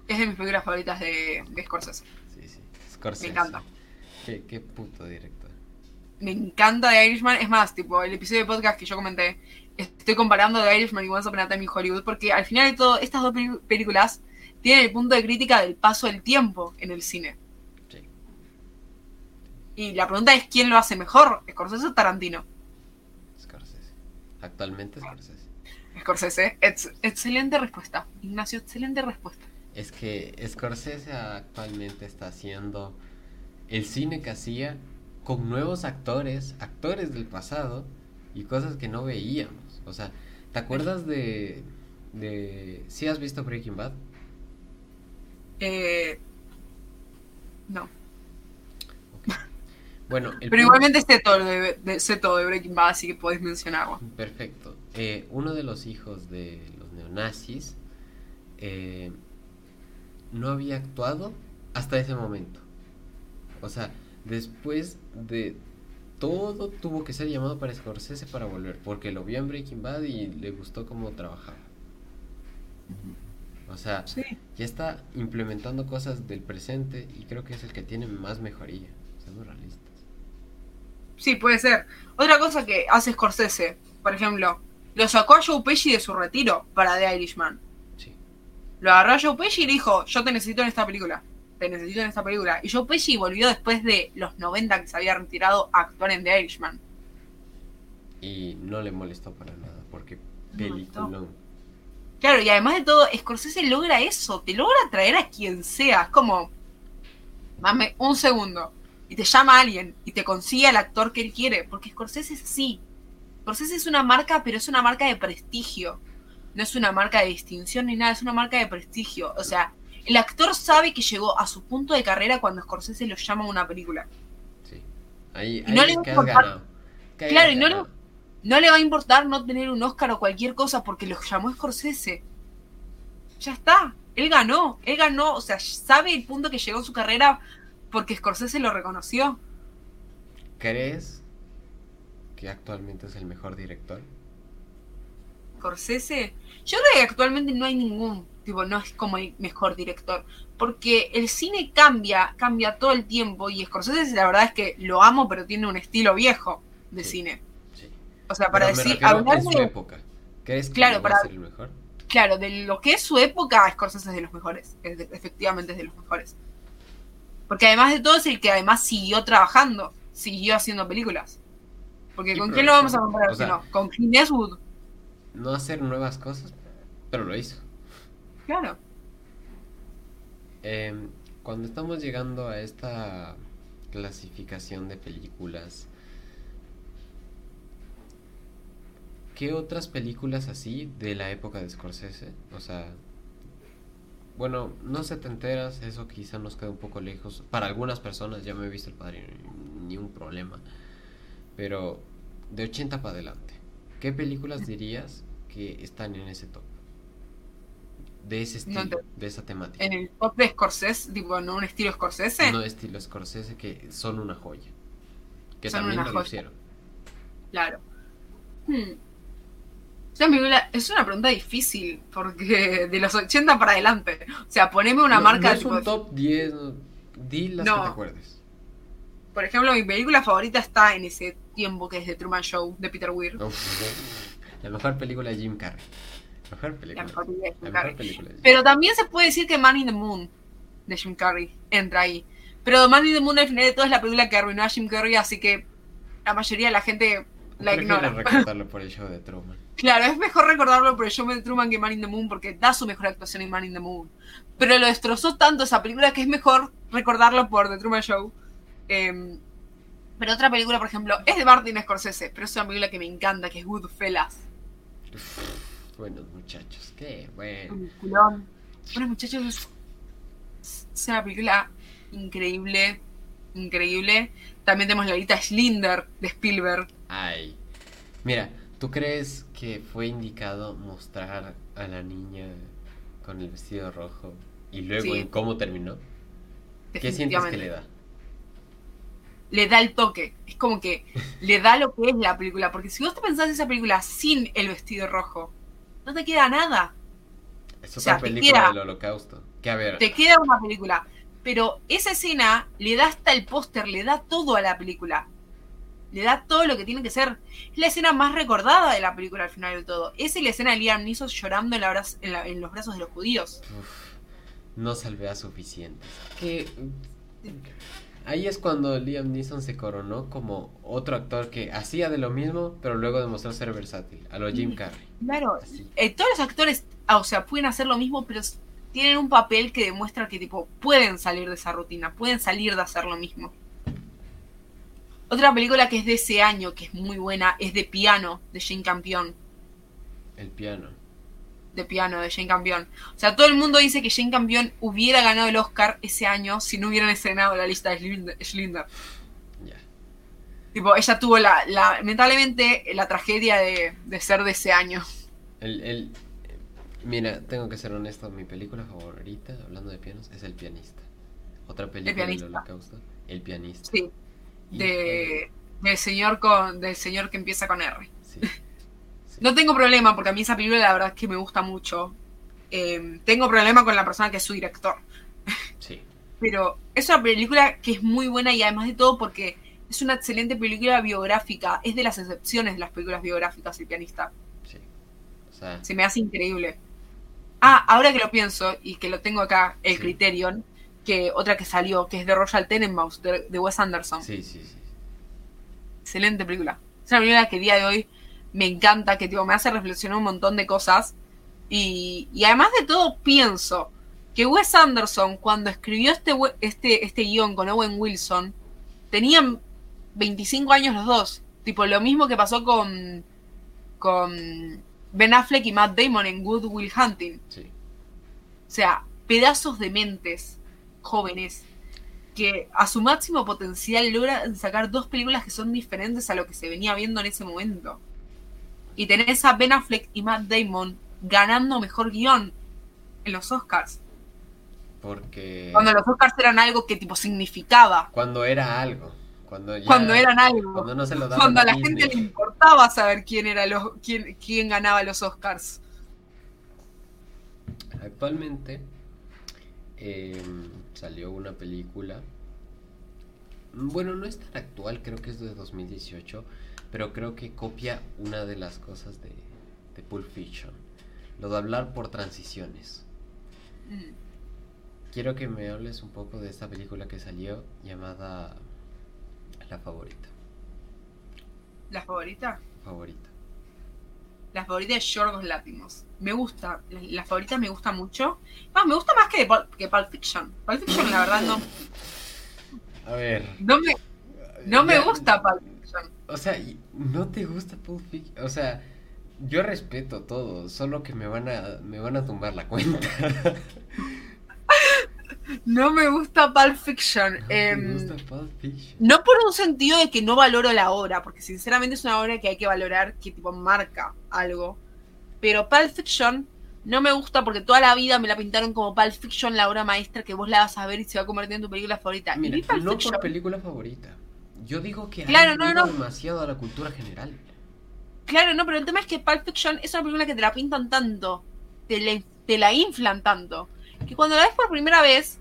Es de mis películas favoritas de, de Scorsese. sí, sí, Scorsese. Me encanta. Qué, qué puto director. Me encanta The Irishman. Es más, tipo, el episodio de podcast que yo comenté, estoy comparando The Irishman y Once Upon a Time in Hollywood, porque al final de todo, estas dos películas tienen el punto de crítica del paso del tiempo en el cine. Sí. Y la pregunta es, ¿quién lo hace mejor? ¿Scorsese o Tarantino? Scorsese. Actualmente Scorsese. Scorsese. Ex- excelente respuesta. Ignacio, excelente respuesta. Es que Scorsese actualmente está haciendo el cine que hacía con nuevos actores, actores del pasado y cosas que no veíamos. O sea, ¿te acuerdas de de si has visto Breaking Bad? Eh, no. Bueno, el Pero igualmente sé todo, de, de- sé todo de Breaking Bad, así que podés mencionarlo. Perfecto. Eh, uno de los hijos de los neonazis eh, no había actuado hasta ese momento. O sea, después de todo tuvo que ser llamado para Scorsese para volver, porque lo vio en Breaking Bad y le gustó cómo trabajaba. O sea, Sí. ya está implementando cosas del presente y creo que es el que tiene más mejoría. Seamos realistas. Sí, puede ser. Otra cosa que hace Scorsese, por ejemplo, lo sacó a Joe Pesci de su retiro para The Irishman. Lo agarró a Joe Pesci y le dijo, yo te necesito en esta película. Te necesito en esta película. Y Joe Pesci volvió después de los 90 que se había retirado a actuar en The Irishman. Y no le molestó para nada, porque peliculón. Claro, y además de todo, Scorsese logra eso, te logra traer a quien sea. Es como, dame un segundo, y te llama alguien y te consigue al actor que él quiere, porque Scorsese es así. Scorsese es una marca, pero es una marca de prestigio. No es una marca de distinción ni nada, es una marca de prestigio. O sea, el actor sabe que llegó a su punto de carrera cuando Scorsese lo llama a una película. Sí. Ahí, Y no ahí le va a importar- Claro, y no le- no le va a importar no tener un Oscar o cualquier cosa porque lo llamó Scorsese. Ya está, él ganó, él ganó, o sea, sabe el punto que llegó en su carrera porque Scorsese lo reconoció. ¿Crees que actualmente es el mejor director? Scorsese, yo creo que actualmente no hay ningún, tipo, no es como el mejor director, porque el cine cambia, cambia todo el tiempo y Scorsese la verdad es que lo amo, pero tiene un estilo viejo de cine. Sí. O sea, para decir, hablar de su época. ¿Crees que claro, para, ser el mejor? Claro, de lo que es su época, Scorsese es de los mejores, efectivamente es de los mejores. Porque además de todo es el que además siguió trabajando, siguió haciendo películas. Porque ¿con quién lo vamos a comparar no? Con Clint Eastwood. No hacer nuevas cosas, pero lo hizo. Claro. Em, cuando estamos llegando a esta clasificación de películas, ¿qué otras películas así de la época de Scorsese? O sea, bueno, no se te enteras, eso quizá nos queda un poco lejos. Para algunas personas, ya me he visto el padre, ni un problema. Pero de 80 para adelante, ¿qué películas dirías que están en ese top? De ese estilo, de esa temática. ¿En el top de Scorsese? Digo, ¿no un estilo Scorsese? No estilo Scorsese, que son una joya. Que también lo hicieron. Claro. Hmm. Es una pregunta difícil, porque de los 80 para adelante. O sea, poneme una marca. No es un top 10, di las que te acuerdes. Por ejemplo, mi película favorita está en ese tiempo que es The Truman Show de Peter Weir. la mejor película de Jim Carrey. La mejor película. La mejor película Pero también se puede decir que Man in the Moon de Jim Carrey entra ahí. Pero Man in the Moon al final de todo es la película que arruinó a Jim Carrey, así que la mayoría de la gente la ignora. recordarlo por el show de Truman. Claro, es mejor recordarlo por el show de Truman que Man in the Moon porque da su mejor actuación en Man in the Moon. Pero lo destrozó tanto esa película que es mejor recordarlo por The Truman Show. Em, pero otra película, por ejemplo, es de Martin Scorsese, pero es una película que me encanta, que es Goodfellas. Buenos muchachos, qué bueno. Buenos muchachos es una película increíble, increíble. También tenemos la lista Schlinder de Spielberg. Ay, mira, ¿tú crees que fue indicado mostrar a la niña con el vestido rojo y luego en cómo terminó? ¿Qué sientes que le da? Le da el toque. Es como que le da lo que es la película. Porque si vos te pensás esa película sin el vestido rojo, no te queda nada. Es otra película del holocausto. Que a ver. Te queda una película. Pero esa escena le da hasta el póster, le da todo a la película le da todo lo que tiene que ser. Es la escena más recordada de la película al final de todo. Esa es la escena de Liam Neeson llorando en, los brazos de los judíos. no salvea suficiente. Que ahí es cuando Liam Neeson se coronó como otro actor que hacía de lo mismo, pero luego demostró ser versátil, a lo Jim Carrey. Claro, eh, todos los actores, ah, o sea, pueden hacer lo mismo, pero tienen un papel que demuestra que tipo pueden salir de esa rutina, pueden salir de hacer lo mismo. Otra película que es de ese año, que es muy buena, es de piano, de Jane Campion. El piano. De piano, de Jane Campion. O sea, todo el mundo dice que Jane Campion hubiera ganado el Oscar ese año si no hubieran estrenado la lista de Schlinder. Ya. Tipo, ella tuvo la, lamentablemente, la tragedia de, ser de ese año. El, el, mira, tengo que ser honesto, mi película favorita, hablando de pianos, es El pianista. Otra película del holocausto, El pianista. Sí de, del señor con del señor que empieza con R. No tengo problema porque a mí esa película la verdad es que me gusta mucho. Eh, tengo problema con la persona que es su director. Sí. Pero es una película que es muy buena y además de todo porque es una excelente película biográfica. Es de las excepciones de las películas biográficas, el pianista. Sí. Se me hace increíble. Ah, ahora que lo pienso y que lo tengo acá, el Criterion, que otra que salió, que es de Royal Tenenbaums, de, de, Wes Anderson. Sí, sí, sí. Excelente película. Es una película que día de hoy me encanta, que tipo, me hace reflexionar un montón de cosas. Y, y además de todo, pienso que Wes Anderson, cuando escribió este, este, este guion con Owen Wilson, tenían 25 años los dos. Tipo, lo mismo que pasó con, con Ben Affleck y Matt Damon en Good Will Hunting. Sí. O sea, pedazos de mentes jóvenes que a su máximo potencial logran sacar dos películas que son diferentes a lo que se venía viendo en ese momento. Y tenés a Ben Affleck y Matt Damon ganando mejor guion en los Oscars. Porque. Cuando los Oscars eran algo que tipo significaba. Cuando era algo. Cuando, ya, cuando eran algo. Cuando no se lo daban Cuando a la Disney. gente le importaba saber quién era los, quién, quién ganaba los Oscars. Actualmente eh, salió una película. Bueno, no es tan actual, creo que es de 2018, pero creo que copia una de las cosas de, de Pulp Fiction. Lo de hablar por transiciones. Mm. Quiero que me hables un poco de esta película que salió llamada La Favorita. La favorita. Favorita. La favorita es Yorgos Látimos. Me gusta. La, la favorita me gusta mucho. Más, me gusta más que, que Pulp Fiction. Pulp Fiction, la verdad, no, A ver. no me, no me ya- gusta Pulp Fiction. O sea, ¿no te gusta Pulp Fiction? O sea, yo respeto todo, solo que me van a, me van a tumbar la cuenta. No me gusta Pulp Fiction. ¿No Em, gusta Pulp Fiction? No por un sentido de que no valoro la obra, porque sinceramente es una obra que hay que valorar, que tipo marca algo. Pero Pulp Fiction no me gusta porque toda la vida me la pintaron como Pulp Fiction, la obra maestra que vos la vas a ver y se va a convertir en tu película favorita. Mira, no Fiction. por película favorita. Yo digo que Claro, ha no, demasiado a la cultura general. Claro, no, pero el tema es que Pulp Fiction es una película que te la pintan tanto, te la, te la inflan tanto, que cuando la ves por primera vez,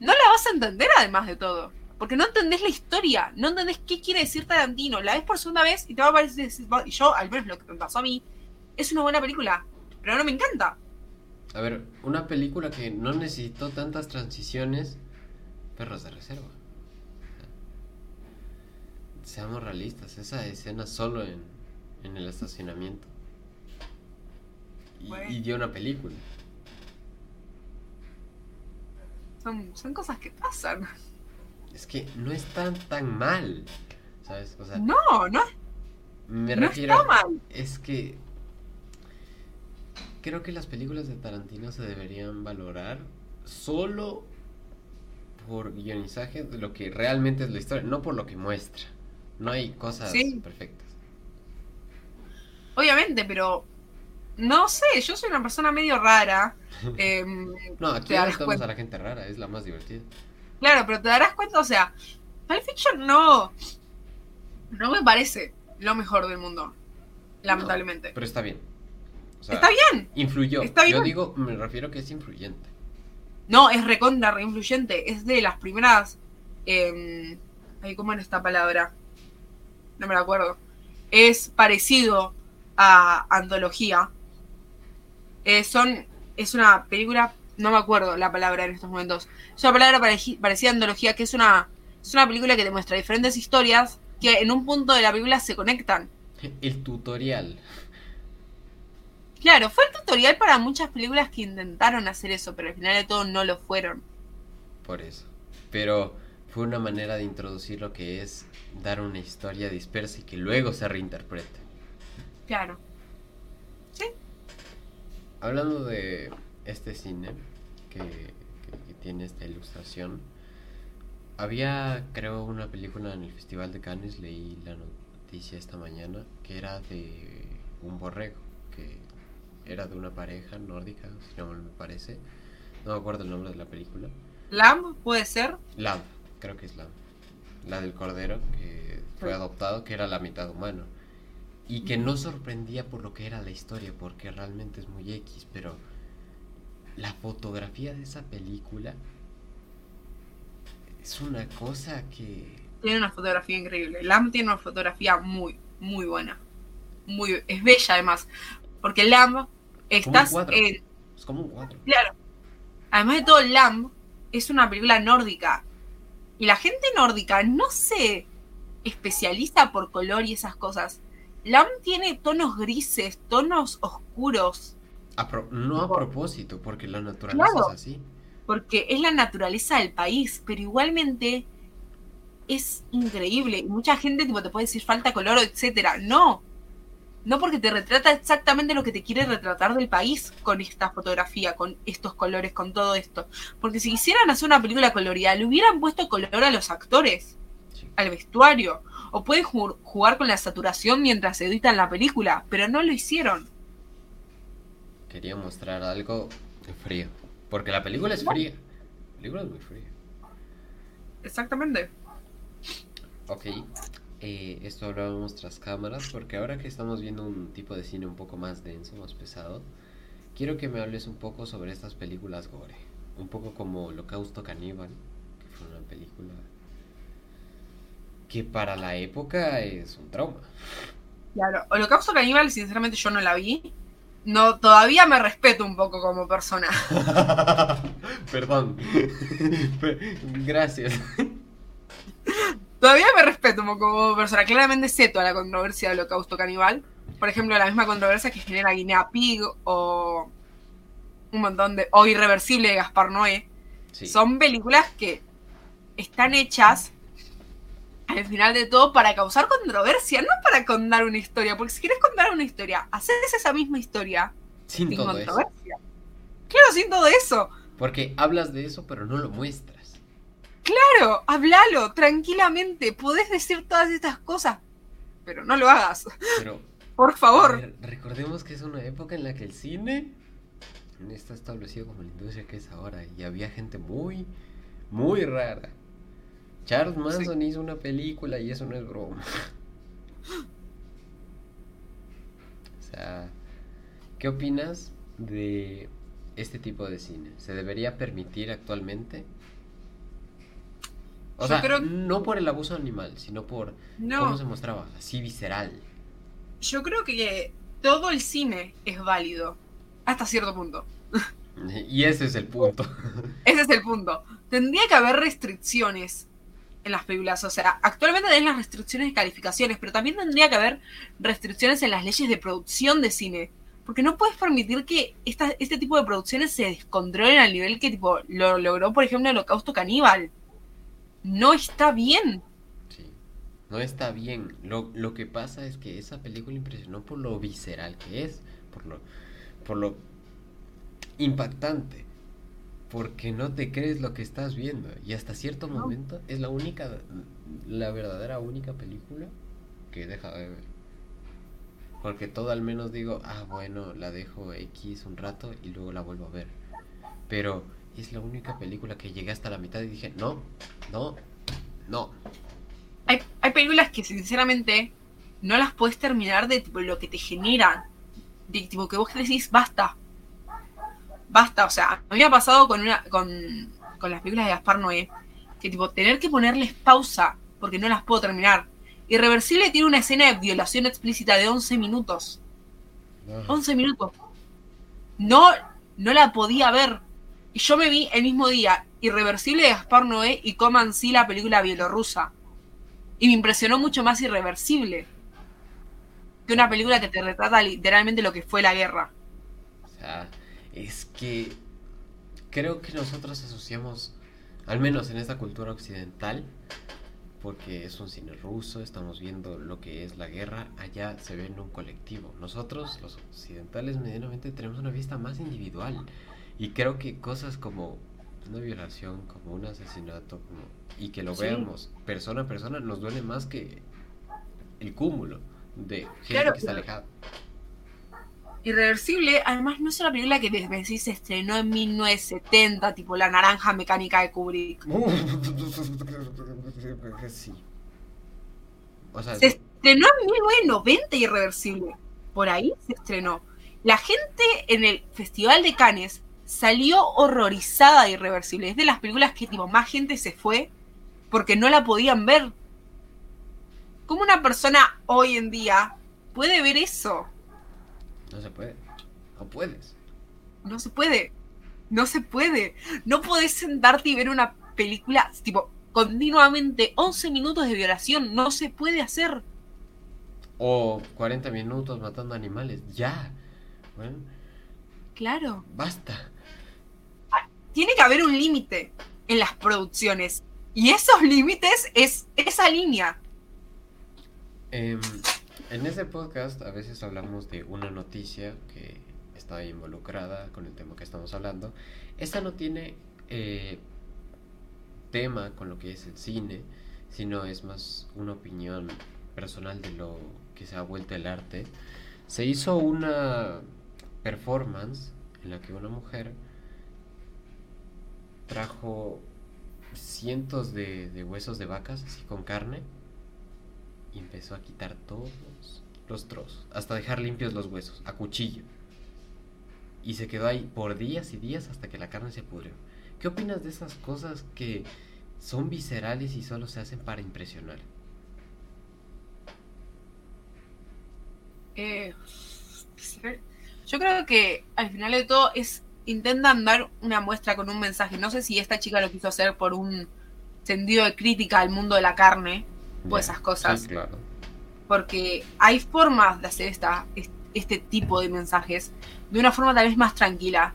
no la vas a entender además de todo. Porque no entendés la historia, no entendés qué quiere decir Tarantino. La ves por segunda vez y te va a parecer, y yo, al menos lo que me pasó a mí, es una buena película, pero no me encanta. A ver, una película que no necesitó tantas transiciones, Perros de Reserva. Seamos realistas, esa escena solo en, en el estacionamiento. Y, Bueno. y dio una película. Son, son cosas que pasan. Es que no es tan tan mal. ¿Sabes? O sea, No, no, me no refiero. está mal. Es que. Creo que las películas de Tarantino se deberían valorar solo por guionizaje de lo que realmente es la historia, no por lo que muestra. No hay cosas Sí. perfectas. Obviamente, pero no sé, yo soy una persona medio rara. em, No, aquí estamos a la gente rara, es la más divertida. Claro, pero te darás cuenta, o sea, Pulp Fiction no, no me parece lo mejor del mundo, lamentablemente. Pero está bien. O sea, Está bien, Influyó. está Yo bien. digo, me refiero que es influyente. no, es recontra, re influyente, es de las primeras, eh, ¿cómo era esta palabra? No me acuerdo. Es parecido a antología. Eh, son, es una película, no me acuerdo la palabra en estos momentos. Es una palabra parecida a antología, que es una, es una película que te muestra diferentes historias que en un punto de la película se conectan. El tutorial. Claro, fue el tutorial para muchas películas que intentaron hacer eso, pero al final de todo no lo fueron. Por eso. Pero fue una manera de introducir lo que es dar una historia dispersa y que luego se reinterprete. Claro. Sí, Hablando de este cine que, que- que tiene esta ilustración, había, creo, una película en el Festival de Cannes, leí la noticia esta mañana, que era de un borrego, que era de una pareja nórdica, si no me parece. No me acuerdo el nombre de la película. Lamb puede ser. Lamb, creo que es Lamb. La del cordero que fue adoptado, que era la mitad humano. Y que no sorprendía por lo que era la historia, porque realmente es muy X, pero la fotografía de esa película es una cosa que... Tiene una fotografía increíble. Lamb tiene una fotografía muy, muy buena. Muy, es bella además. Porque Lamb estás en. Es como un cuadro. Claro. Además de todo, Lamb es una película nórdica. Y la gente nórdica no se especializa por color y esas cosas. Lamb tiene tonos grises, tonos oscuros. A pro- no a propósito, porque la naturaleza Claro. es así. porque es la naturaleza del país, pero igualmente es increíble. Mucha gente tipo, te puede decir falta color, etcétera. No. No porque te retrata exactamente lo que te quiere retratar del país con esta fotografía, con estos colores, con todo esto. Porque si quisieran hacer una película colorida, le hubieran puesto color a los actores, Sí. al vestuario, O pueden jugar con la saturación mientras editan la película, pero no lo hicieron. Quería mostrar algo frío. Porque la película es fría. La película es muy fría. Exactamente. Ok. Eh, esto hablábamos tras cámaras, porque ahora que estamos viendo un tipo de cine un poco más denso, más pesado, quiero que me hables un poco sobre estas películas gore. Un poco como Holocausto Caníbal, que fue una película que para la época es un trauma. Claro, Holocausto Caníbal, sinceramente yo no la vi. No, todavía me respeto un poco como persona. Perdón. Gracias. Todavía me respeto como persona. Claramente sé toda la controversia del Holocausto Caníbal. Por ejemplo, la misma controversia que genera Guinea Pig o un montón de. o Irreversible de Gaspar Noé. Son películas que están hechas al final de todo para causar controversia, no para contar una historia. Porque si quieres contar una historia, haces esa misma historia sin, controversia. Claro, sin todo eso. Porque hablas de eso, pero no lo muestras. Claro, háblalo tranquilamente. Podés decir todas estas cosas, pero no lo hagas. Pero, Por favor. recordemos que es una época en la que el cine no está establecido como la industria que es ahora. Y había gente muy, muy rara. Charles Manson hizo una película y eso no es broma. o sea, ¿qué opinas de este tipo de cine? ¿Se debería permitir actualmente? O sea, no por el abuso animal, sino por cómo se mostraba, así visceral. Yo creo que todo el cine es válido, hasta cierto punto. Y ese es el punto. Ese es el punto. Tendría que haber restricciones en las películas. O sea, actualmente hay las restricciones de calificaciones, pero también tendría que haber restricciones en las leyes de producción de cine. Porque no puedes permitir que esta, este tipo de producciones se descontrolen al nivel que tipo lo logró, por ejemplo, el Holocausto Caníbal. No está bien. Sí, no está bien. Lo, lo que pasa es que esa película impresionó por lo visceral que es, por lo, por lo impactante. Porque no te crees lo que estás viendo. Y hasta cierto momento es la única la verdadera única película que deja de ver. Porque todo al menos digo ah bueno la dejo x un rato y luego la vuelvo a ver pero es la única película que llegué hasta la mitad y dije no no no hay, hay películas que sinceramente no las puedes terminar de tipo, lo que te generan de tipo que vos decís basta basta, o sea, a mí me ha pasado con una con, las películas de Gaspar Noé, que tipo, tener que ponerles pausa porque no las puedo terminar. Irreversible tiene una escena de violación explícita de 11 minutos. 11 minutos. No, no la podía ver. Y yo me vi el mismo día Irreversible de Gaspar Noé y Coman sí la película bielorrusa. Y me impresionó mucho más Irreversible que una película que te retrata literalmente lo que fue la guerra. O sea, es que creo que nosotros asociamos, al menos en esta cultura occidental, porque es un cine ruso, estamos viendo lo que es la guerra, allá se ve en un colectivo. Nosotros, los occidentales, medianamente tenemos una vista más individual. Y creo que cosas como una violación, como un asesinato, y que lo veamos persona a persona, nos duele más que el cúmulo de gente que está alejada. Irreversible, además no es una película que decís se estrenó en 1970, tipo La Naranja Mecánica de Kubrick. sí. se estrenó en 1990 Irreversible. Por ahí se estrenó. La gente en el Festival de Cannes salió horrorizada de Irreversible. Es de las películas que tipo más gente se fue porque no la podían ver. ¿Cómo una persona hoy en día puede ver eso? No se puede. No puedes. No se puede. No se puede. No podés sentarte y ver una película, tipo, continuamente 11 minutos de violación. No se puede hacer. O 40 minutos matando animales. Ya. Bueno. Claro. Basta. Tiene que haber un límite en las producciones. Y esos límites es esa línea. Eh, en este podcast a veces hablamos de una noticia que está involucrada con el tema que estamos hablando. Esta no tiene eh, tema con lo que es el cine, sino es más una opinión personal de lo que se ha vuelto el arte. Se hizo una performance en la que una mujer trajo cientos de, huesos de vacas, con carne, y empezó a quitar todos los trozos, hasta dejar limpios los huesos, a cuchillo. Y se quedó ahí por días y días hasta que la carne se pudrió. ¿Qué opinas de esas cosas que son viscerales y solo se hacen para impresionar? Eh, yo creo que al final de todo es intentan dar una muestra con un mensaje. No sé si esta chica lo quiso hacer por un sentido de crítica al mundo de la carne o esas cosas. claro. Porque hay formas de hacer esta, este tipo de mensajes de una forma tal vez más tranquila.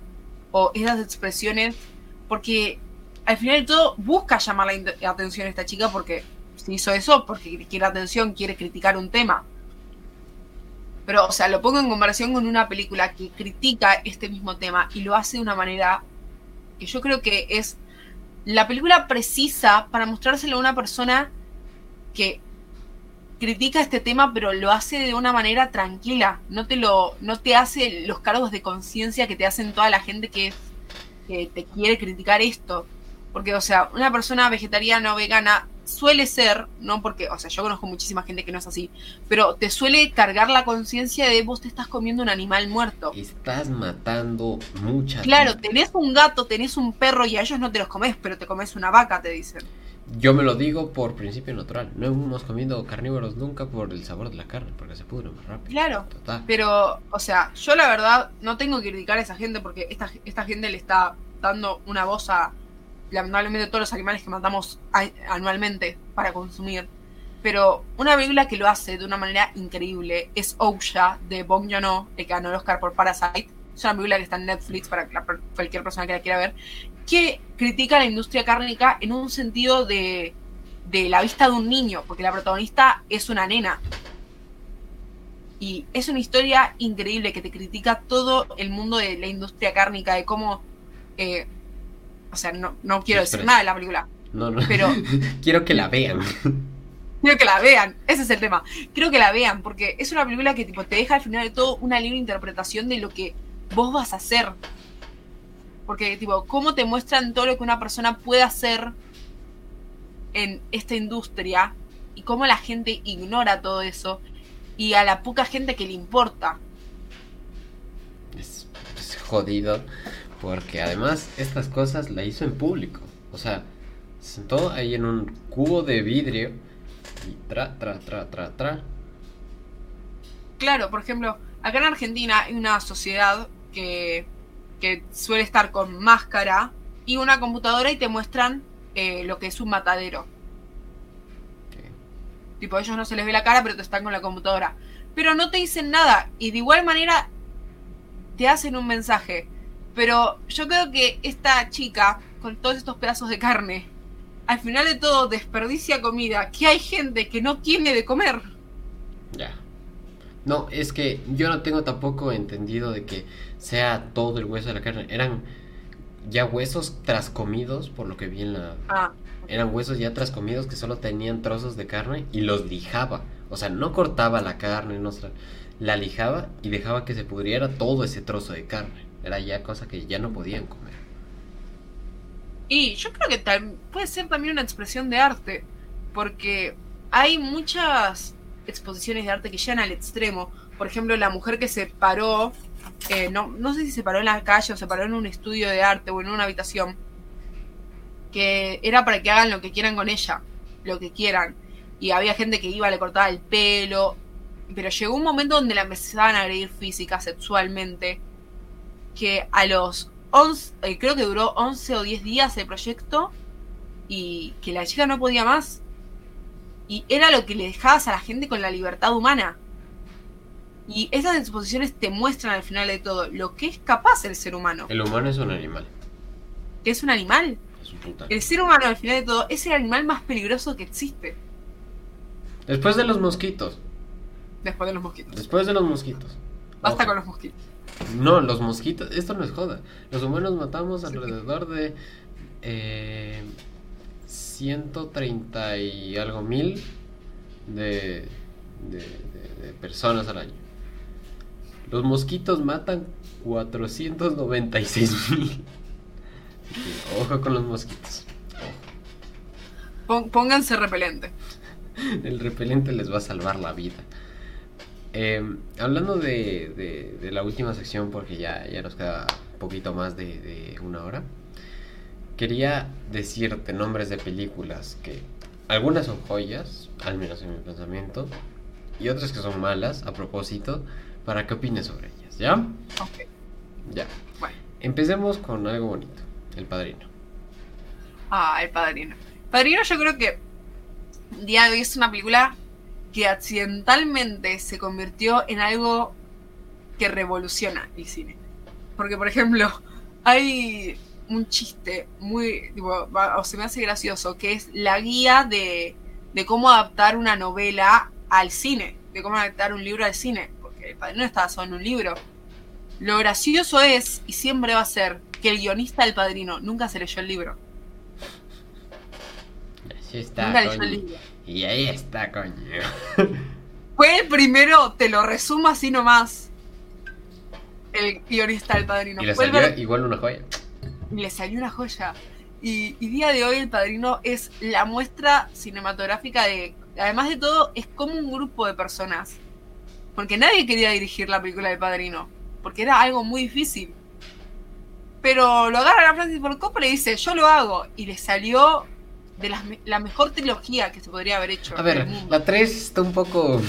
O esas expresiones. Porque al final de todo busca llamar la atención a esta chica porque si hizo eso porque quiere atención, quiere criticar un tema. Pero, o sea, lo pongo en comparación con una película que critica este mismo tema y lo hace de una manera que yo creo que es la película precisa para mostrárselo a una persona que critica este tema, pero lo hace de una manera tranquila. No te lo, no te hace los cargos de conciencia que te hacen toda la gente que, que te quiere criticar esto. Porque, o sea, una persona vegetariana o vegana suele ser, no porque, o sea, yo conozco muchísima gente que no es así, pero te suele cargar la conciencia de vos te estás comiendo un animal muerto. Estás matando muchas. Claro, tenés un gato, tenés un perro y a ellos no te los comes, pero te comes una vaca, te dicen. Yo me lo digo por principio natural. No hemos comido carnívoros nunca por el sabor de la carne, porque se pudre más rápido. Claro. Pero, o sea, yo la verdad no tengo que criticar a esa gente porque esta, esta gente le está dando una voz a lamentablemente todos los animales que matamos anualmente para consumir. Pero una película que lo hace de una manera increíble es Ouya de Bong Joon-ho, el que ganó el Oscar por Parasite. Es una película que está en Netflix para cualquier persona que la quiera ver, que critica la industria cárnica en un sentido de, de la vista de un niño, porque la protagonista es una nena. Y es una historia increíble que te critica todo el mundo de la industria cárnica, de cómo eh, o sea, no, no quiero decir nada de la película. No, no. Pero. quiero que la vean. Quiero que la vean, ese es el tema. Quiero que la vean, porque es una película que tipo te deja al final de todo una libre interpretación de lo que vos vas a hacer. Porque, tipo, cómo te muestran todo lo que una persona puede hacer en esta industria y cómo la gente ignora todo eso y a la poca gente que le importa. Es, es jodido. Porque además estas cosas la hizo en público. O sea, se sentó ahí en un cubo de vidrio y tra, tra, tra, tra, tra. Claro, por ejemplo, acá en Argentina hay una sociedad que, que suele estar con máscara y una computadora y te muestran eh, lo que es un matadero. Tipo, a ellos no se les ve la cara, pero te están con la computadora. Pero no te dicen nada. Y de igual manera te hacen un mensaje. Pero yo creo que esta chica, con todos estos pedazos de carne, al final de todo desperdicia comida, que hay gente que no tiene de comer. Ya. No, es que yo no tengo tampoco entendido de que sea todo el hueso de la carne. Eran ya huesos trascomidos, por lo que vi en la... Ah. Eran huesos ya trascomidos que solo tenían trozos de carne y los lijaba. O sea, no cortaba la carne, no, la lijaba y dejaba que se pudriera todo ese trozo de carne. Era ya cosa que ya no podían comer. Y yo creo que tal, puede ser también una expresión de arte, porque hay muchas exposiciones de arte que llegan al extremo. Por ejemplo, la mujer que se paró, eh, no, no sé si se paró en la calle o se paró en un estudio de arte o en una habitación, que era para que hagan lo que quieran con ella, lo que quieran. Y había gente que iba, le cortaba el pelo, pero llegó un momento donde la empezaban a agredir física, sexualmente que a los 11, eh, creo que duró 11 o 10 días el proyecto y que la chica no podía más. Y era lo que le dejabas a la gente con la libertad humana. Y esas exposiciones te muestran al final de todo lo que es capaz el ser humano. El humano es un animal. ¿Que es un animal? Es un puta. El ser humano al final de todo es el animal más peligroso que existe. Después de los mosquitos. Después de los mosquitos. Después de los mosquitos. Basta Ojo. con los mosquitos. No, los mosquitos, esto no es joda. Los humanos matamos alrededor de eh, 130 y algo mil de, de, de personas al año. Los mosquitos matan 496 mil. Ojo con los mosquitos. Pónganse repelente. El repelente les va a salvar la vida. Em, hablando de, de, la última sección, porque ya, ya nos queda poquito más de, de, una hora, quería decirte nombres de películas que algunas son joyas, al menos en mi pensamiento, y otras que son malas, a propósito, para que opines sobre ellas, ¿ya? Ok. Ya. Bueno. Empecemos con algo bonito, El Padrino. Ah, El Padrino. Padrino yo creo que día de hoy es una película que accidentalmente se convirtió en algo que revoluciona el cine. Porque, por ejemplo, hay un chiste muy, o se me hace gracioso, que es la guía de, de cómo adaptar una novela al cine, de cómo adaptar un libro al cine, porque el padrino está basado en un libro. Lo gracioso es, y siempre va a ser, que el guionista del padrino nunca se leyó el libro. Está, Y ahí está, coño. Fue el primero, te lo resumo así nomás. El guionista del padrino. Y le salió igual una joya. Y le salió una joya. Y, y, día de hoy el padrino es la muestra cinematográfica de. Además de todo, es como un grupo de personas. Porque nadie quería dirigir la película del padrino. Porque era algo muy difícil. Pero lo agarra a Francis Ford Coppola y dice: Yo lo hago. Y le salió de la, mejor trilogía que se podría haber hecho. A ver, la 3 está un poco...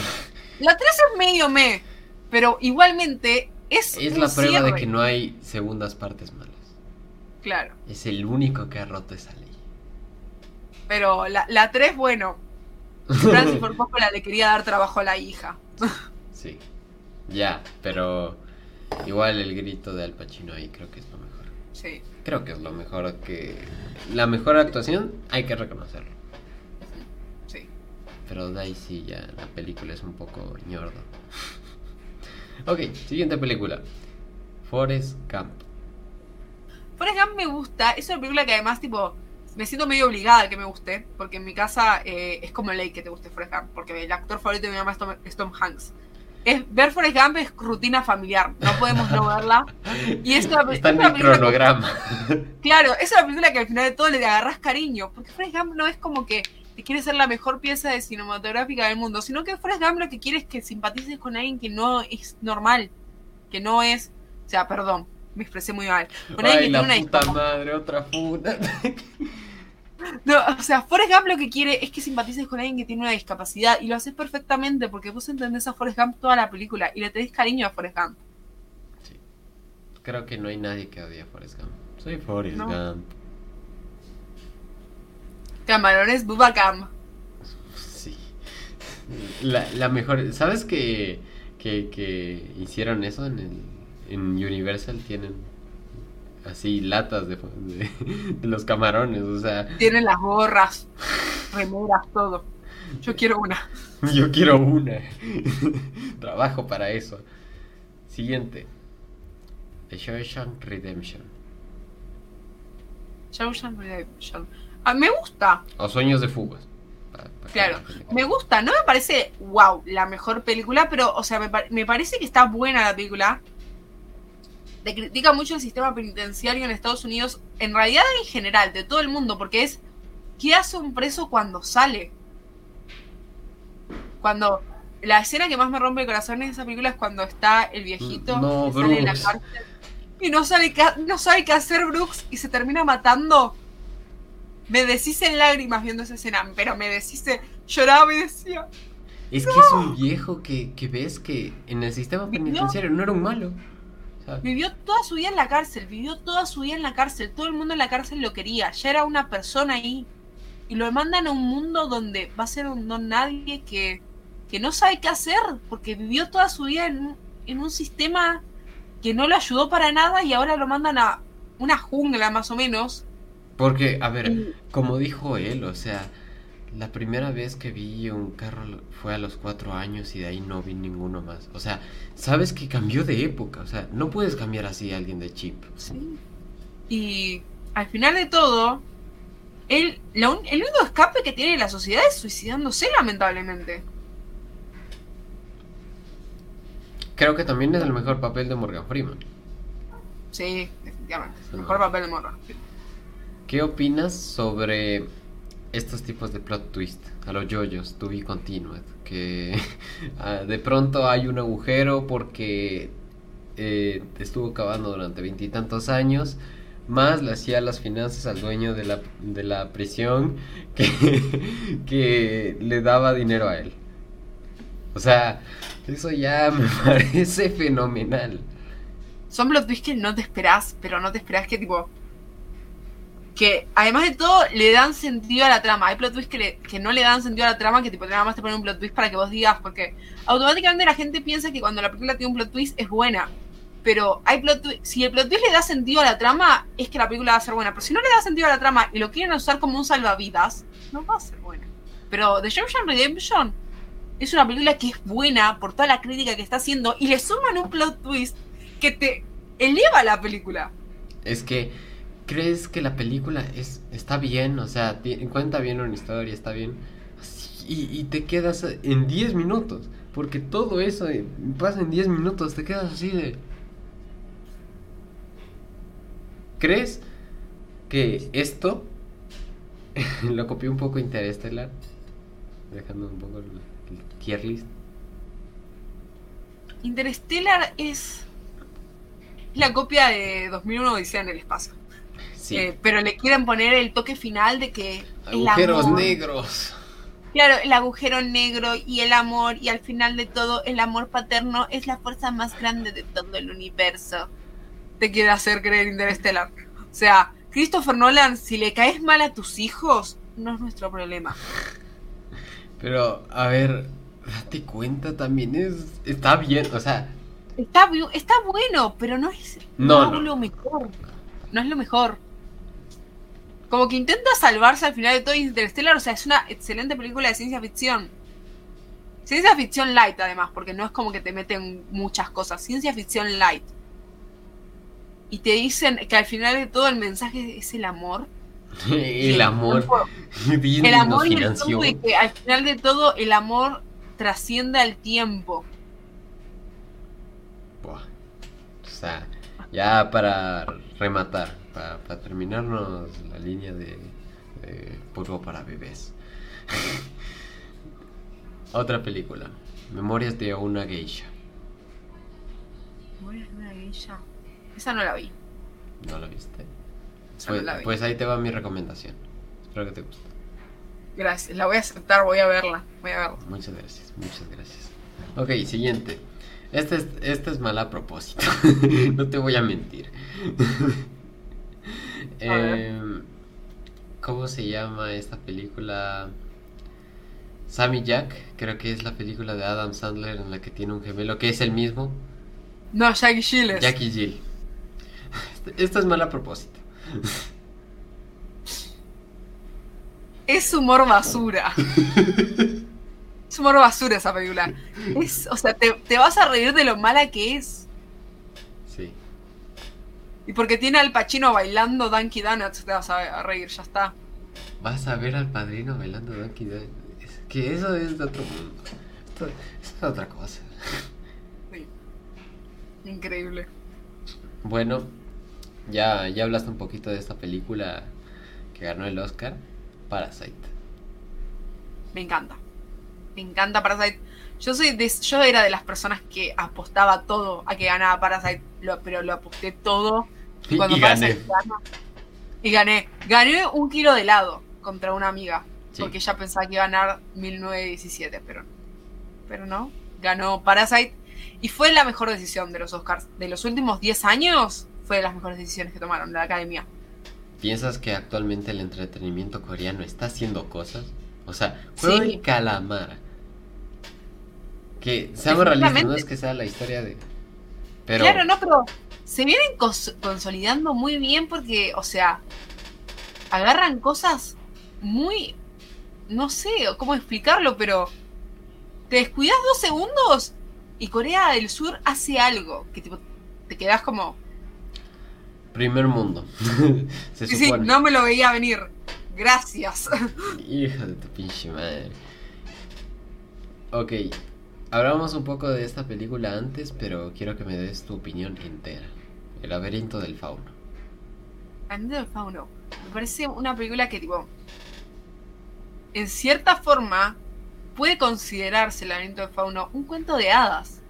La 3 es medio me, pero igualmente es... Es la prueba de que no hay segundas partes malas. Claro. Es el único que ha roto esa ley. Pero la, la 3, bueno, Francis por poco le quería dar trabajo a la hija. sí, ya, pero igual el grito de Al Pacino ahí creo que es lo mejor. Sí. Creo que es lo mejor que... La mejor actuación hay que reconocerlo. Sí. Pero de ahí sí, ya la película es un poco ñordo. ok, siguiente película. Forrest Gump. Forrest Gump me gusta. Es una película que además, tipo, me siento medio obligada a que me guste. Porque en mi casa eh, es como ley que te guste Forrest Gump. Porque el actor favorito de mi mamá es Tom Hanks es ver Forrest Gump es rutina familiar, no podemos no verla. Y es una, Está en el cronograma. claro, es una película que al final de todo le agarras cariño, porque Forrest Gump no es como que te quiere ser la mejor pieza de cinematográfica del mundo, sino que Forrest Gump lo que quiere es que simpatices con alguien que no es normal, que no es, o sea, perdón, me expresé muy mal. Con Ay, la puta madre, otra puta. No, o sea, Forrest Gump lo que quiere es que simpatices con alguien que tiene una discapacidad y lo haces perfectamente porque vos entendés a Forrest Gump toda la película y le tenés cariño a Forrest Gump. Sí. Creo que no hay nadie que odie a Forrest Gump. Soy Forrest Gump. Camarones Bubacam. Sí. La, la mejor. ¿Sabes que, que, que hicieron eso en, el, en Universal? Tienen así latas de, de, los camarones, o sea. Tienen las gorras, remeras, todo. Yo quiero una. Yo quiero una. Trabajo para eso. Siguiente. The Shawshank Redemption. Shawshank Redemption. Ah, me gusta. O Sueños de Fugas. claro, me gusta. No me parece, wow, la mejor película, pero, o sea, me, me parece que está buena la película le critica mucho el sistema penitenciario en Estados Unidos, en realidad en general, de todo el mundo, porque es, ¿qué hace un preso cuando sale? Cuando la escena que más me rompe el corazón en esa película es cuando está el viejito no, sale en la cárcel y no sabe, qué, no sabe qué hacer Brooks y se termina matando. Me deshice en lágrimas viendo esa escena, pero me deshice, lloraba y decía. Es que es un viejo que, que ves que en el sistema penitenciario no era un malo. Vivió toda su vida en la cárcel, vivió toda su vida en la cárcel, todo el mundo en la cárcel lo quería, ya era una persona ahí. Y lo mandan a un mundo donde va a ser un don nadie que, que no sabe qué hacer, porque vivió toda su vida en, en un sistema que no lo ayudó para nada y ahora lo mandan a una jungla más o menos. Porque, a ver, como dijo él, o sea, la primera vez que vi un carro fue a los cuatro años y de ahí no vi ninguno más. O sea, sabes que cambió de época. O sea, no puedes cambiar así a alguien de chip. Sí. Y al final de todo, el, el único escape que tiene la sociedad es suicidándose, lamentablemente. Creo que también es el mejor papel de Morgan Freeman. Sí, definitivamente. El mejor papel de Morgan. ¿Qué opinas sobre estos tipos de plot twist? A los yoyos, to be continued. Que ah, de pronto hay un agujero porque eh, estuvo cavando durante veintitantos años más le hacía las finanzas al dueño de la, de la prisión que, que le daba dinero a él. O sea, eso ya me parece fenomenal. Son plot twists que no te esperás, pero no te esperás que tipo... Que además de todo le dan sentido a la trama. Hay plot twists que, no le dan sentido a la trama, que tipo nada más te ponen un plot twist para que vos digas, porque automáticamente la gente piensa que cuando la película tiene un plot twist es buena pero hay plot si el plot twist le da sentido a la trama, es que la película va a ser buena. Pero si no le da sentido a la trama y lo quieren usar como un salvavidas, no va a ser buena. Pero The Shawshank Redemption es una película que es buena por toda la crítica que está haciendo y le suman un plot twist que te eleva la película. Es que crees que la película es está bien, o sea, cuenta bien una historia, está bien. Y, te quedas en 10 minutos, porque todo eso pasa en 10 minutos, te quedas así de ¿Crees que esto lo copió un poco Interestelar? Dejando un poco el, tier list. Interstellar es la copia de 2001 Odisea en el espacio. Sí. Eh, pero le quieren poner el toque final de que... Agujeros negros. Claro, el agujero negro y el amor y al final de todo el amor paterno es la fuerza más grande de todo el universo te quiere hacer creer Interestelar. O sea, Christopher Nolan, si le caes mal a tus hijos, no es nuestro problema. Pero, a ver, date cuenta también, es está bien, o sea... Está, está bueno, pero no es, no, lo mejor. No es lo mejor. Como que intenta salvarse al final de todo Interstellar, o sea, es una excelente película de ciencia ficción. Ciencia ficción light, además, porque no es como que te meten muchas cosas. Ciencia ficción light y te dicen que al final de todo el mensaje es el amor. el amor. el amor y el y que al final de todo el amor trascienda el tiempo. O sea, ya para rematar, para, terminarnos la línea de, de polvo para bebés. Otra película, Memorias de una geisha. Memorias de una geisha. Esa no la vi. ¿No la viste? Pues, pues, ahí te va mi recomendación. Espero que te guste. Gracias, la voy a aceptar, voy a verla. Voy a verla. Muchas gracias, muchas gracias. Ok, siguiente. Este es, este es mal a propósito. no te voy a mentir. Em, ¿Cómo se llama esta película? Sammy Jack, creo que es la película de Adam Sandler en la que tiene un gemelo que es el mismo. No, Jackie Gill. Jackie Gill. Esto es mal a propósito. Es humor basura. es humor basura esa película. Es, o sea, te, vas a reír de lo mala que es. Y porque tiene al Pachino bailando Dunky Donuts, te vas a reír, ya está. Vas a ver al padrino bailando Dunky Donuts. Es que eso es de otro mundo. Esto, es otra cosa. Sí. Increíble. Bueno, ya, ya hablaste un poquito de esta película que ganó el Oscar, Parasite. Me encanta. Me encanta Parasite. Yo soy yo era de las personas que apostaba todo a que ganaba Parasite, pero lo aposté todo. Y, cuando gané. y gané. Gané un kilo de helado contra una amiga. Porque ella pensaba que iba a ganar 1917, pero, pero no. Ganó Parasite. Y fue la mejor decisión de los Oscars. De los últimos 10 años, fue de las mejores decisiones que tomaron la academia. ¿Piensas que actualmente el entretenimiento coreano está haciendo cosas? O sea, juego sí. calamar. Que seamos realistas, no es que sea la historia de. Pero... Claro, no, pero se vienen consolidando muy bien porque, o sea, agarran cosas muy. No sé cómo explicarlo, pero. Te descuidas dos segundos y Corea del Sur hace algo que tipo, te quedas como Primer mundo. sí, sí, no me lo veía venir. Gracias. Hijo de tu pinche madre. Ok, hablamos un poco de esta película antes, pero quiero que me des tu opinión entera. El laberinto del fauno. El laberinto del fauno. Me parece una película que, tipo, en cierta forma, puede considerarse el laberinto del fauno un cuento de hadas.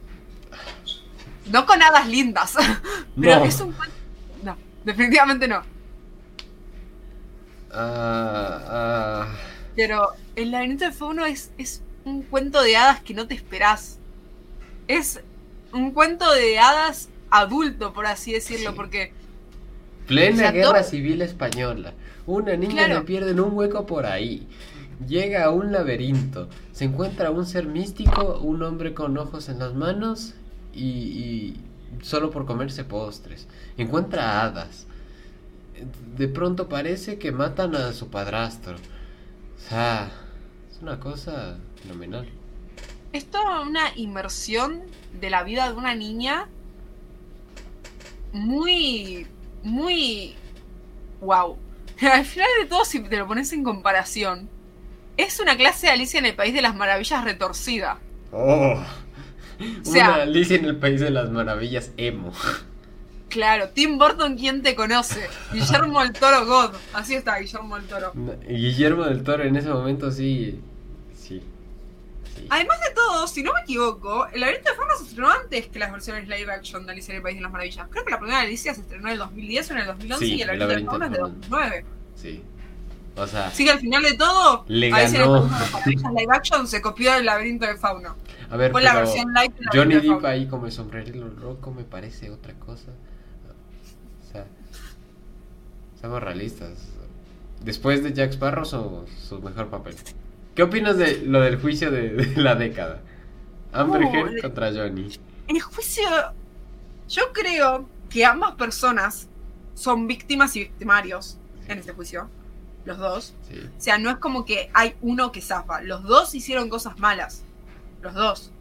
No con hadas lindas, pero No. es un cuento. No, definitivamente no. Ah, Pero el laberinto del fauno es, es un cuento de hadas que no te esperás. Es un cuento de hadas adulto, por así decirlo, Sí. porque Plena O sea, guerra todo- civil española. Una niña Claro. le pierden un hueco por ahí. Llega a un laberinto. Se encuentra un ser místico, un hombre con ojos en las manos y, y solo por comerse postres. Encuentra hadas. De pronto parece que matan a su padrastro. O sea, es una cosa fenomenal. es toda una inmersión de la vida de una niña muy, muy wow. Al final de todo, si te lo pones en comparación, es una clase de Alicia en el País de las Maravillas retorcida. Oh. sea- Una Alicia en el País de las Maravillas emo. Claro, Tim Burton, ¿quién te conoce? Guillermo el Toro God. Así está, Guillermo el Toro. Guillermo del Toro en ese momento. Sí. Sí. Además de todo, si no me equivoco, el laberinto de Fauno se estrenó antes que las versiones live action de Alicia en el País de las Maravillas. Creo que la primera de Alicia se estrenó en el 2010 o en el 2011 Sí, y el el laberinto del laberinto Fauno es de del 2009. Sí. O sea, que al final de todo, Le Alicia en el. País de las Maravillas live action se copió del laberinto del Fauno. a ver, Fue la versión live Johnny Depp ahí como el sombrerero rojo me parece otra cosa. O sea, seamos realistas. Después de Jack Sparrow, su, su mejor papel. ¿Qué opinas de lo del juicio de, de la década? Amber Uh, Heard contra Johnny. El juicio. Yo creo que ambas personas son víctimas y victimarios en este juicio. Los dos. Sí. O sea, no es como que hay uno que zafa. Los dos hicieron cosas malas. Los dos.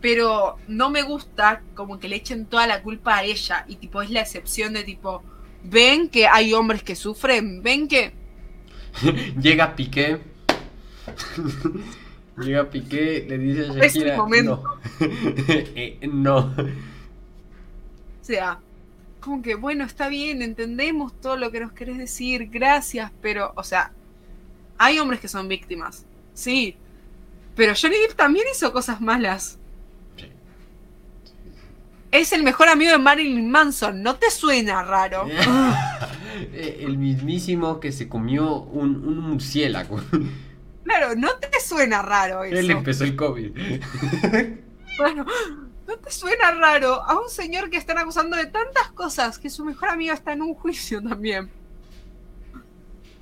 Pero no me gusta como que le echen toda la culpa a ella. Y tipo, es la excepción de tipo. Ven que hay hombres que sufren. Ven que. Llega Piqué. Llega Piqué, le dice a Es el Shakira. momento. No. Eh, no. O sea, como que, bueno, está bien, entendemos todo lo que nos querés decir, gracias, pero, o sea, hay hombres que son víctimas, sí, pero Johnny Depp también hizo cosas malas. Es el mejor amigo de Marilyn Manson, ¿no te suena raro? Eh, El mismísimo que se comió un, un murciélago. Claro, ¿no te suena raro Él eso? empezó el COVID. Bueno, ¿no te suena raro a un señor que están acusando de tantas cosas que su mejor amigo está en un juicio también?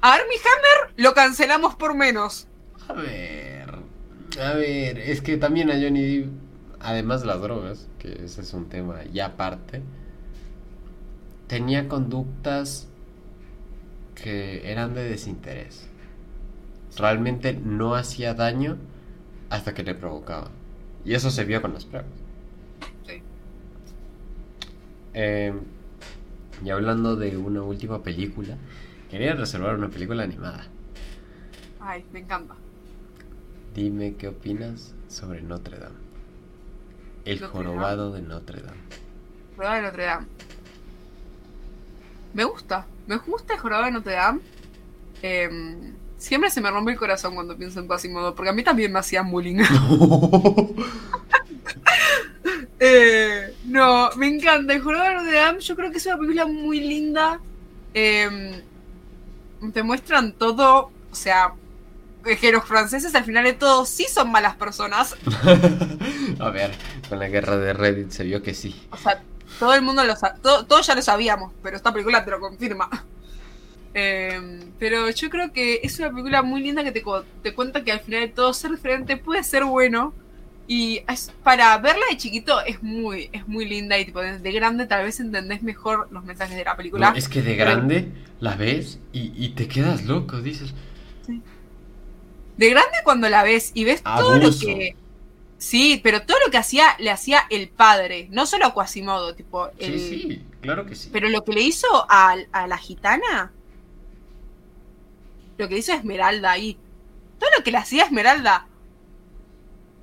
A Armie Hammer lo cancelamos por menos. A ver. A ver, es que también a Johnny Depp, además de las drogas, que ese es un tema ya aparte, tenía conductas que eran de desinterés. Realmente no hacía daño hasta que le provocaba. Y eso se vio con las pruebas. Sí. Eh, y hablando de una última película, quería reservar una película animada. Ay, me encanta. Dime qué opinas sobre Notre Dame. El Notre jorobado de Notre Dame. Jorobado de Notre Dame. Me gusta. Me gusta el jorobado de Notre Dame. Em, siempre se me rompe el corazón cuando pienso en Quasimodo, porque a mí también me hacían bullying. Eh, no, me encanta. El jorobado de Notre Dame, yo creo que es una película muy linda. Em, te muestran todo. O sea, que los franceses al final de todo sí son malas personas. A ver, con la guerra de Reddit se vio que sí. O sea, todo el mundo lo sa- todo, todos ya lo sabíamos, pero esta película te lo confirma. Eh, pero yo creo que es una película muy linda que te, te cuenta que al final de todo ser diferente puede ser bueno. Y es- para verla de chiquito es muy, es muy linda y tipo desde grande tal vez entendés mejor los mensajes de la película. No, es que de grande la ves y, y te quedas loco, dices. De grande cuando la ves y ves todo lo que. Sí, pero todo lo que hacía le hacía el padre, no solo a Quasimodo, tipo. El, Sí, sí, claro que sí. Pero lo que le hizo a, a la gitana lo que hizo Esmeralda ahí. Todo lo que le hacía Esmeralda.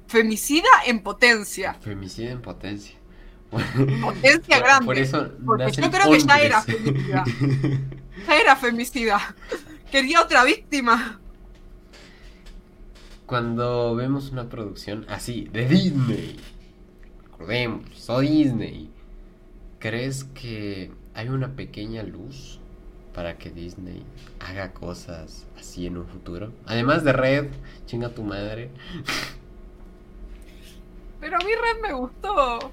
Femicida en potencia. Femicida en potencia. Potencia grande. Por eso porque yo creo que ya era femicida. ya era femicida. Quería otra víctima. Cuando vemos una producción así de Disney, recordemos, soy Disney, ¿crees que hay una pequeña luz para que Disney haga cosas así en un futuro? Además de Red, chinga tu madre. Pero a mí Red me gustó.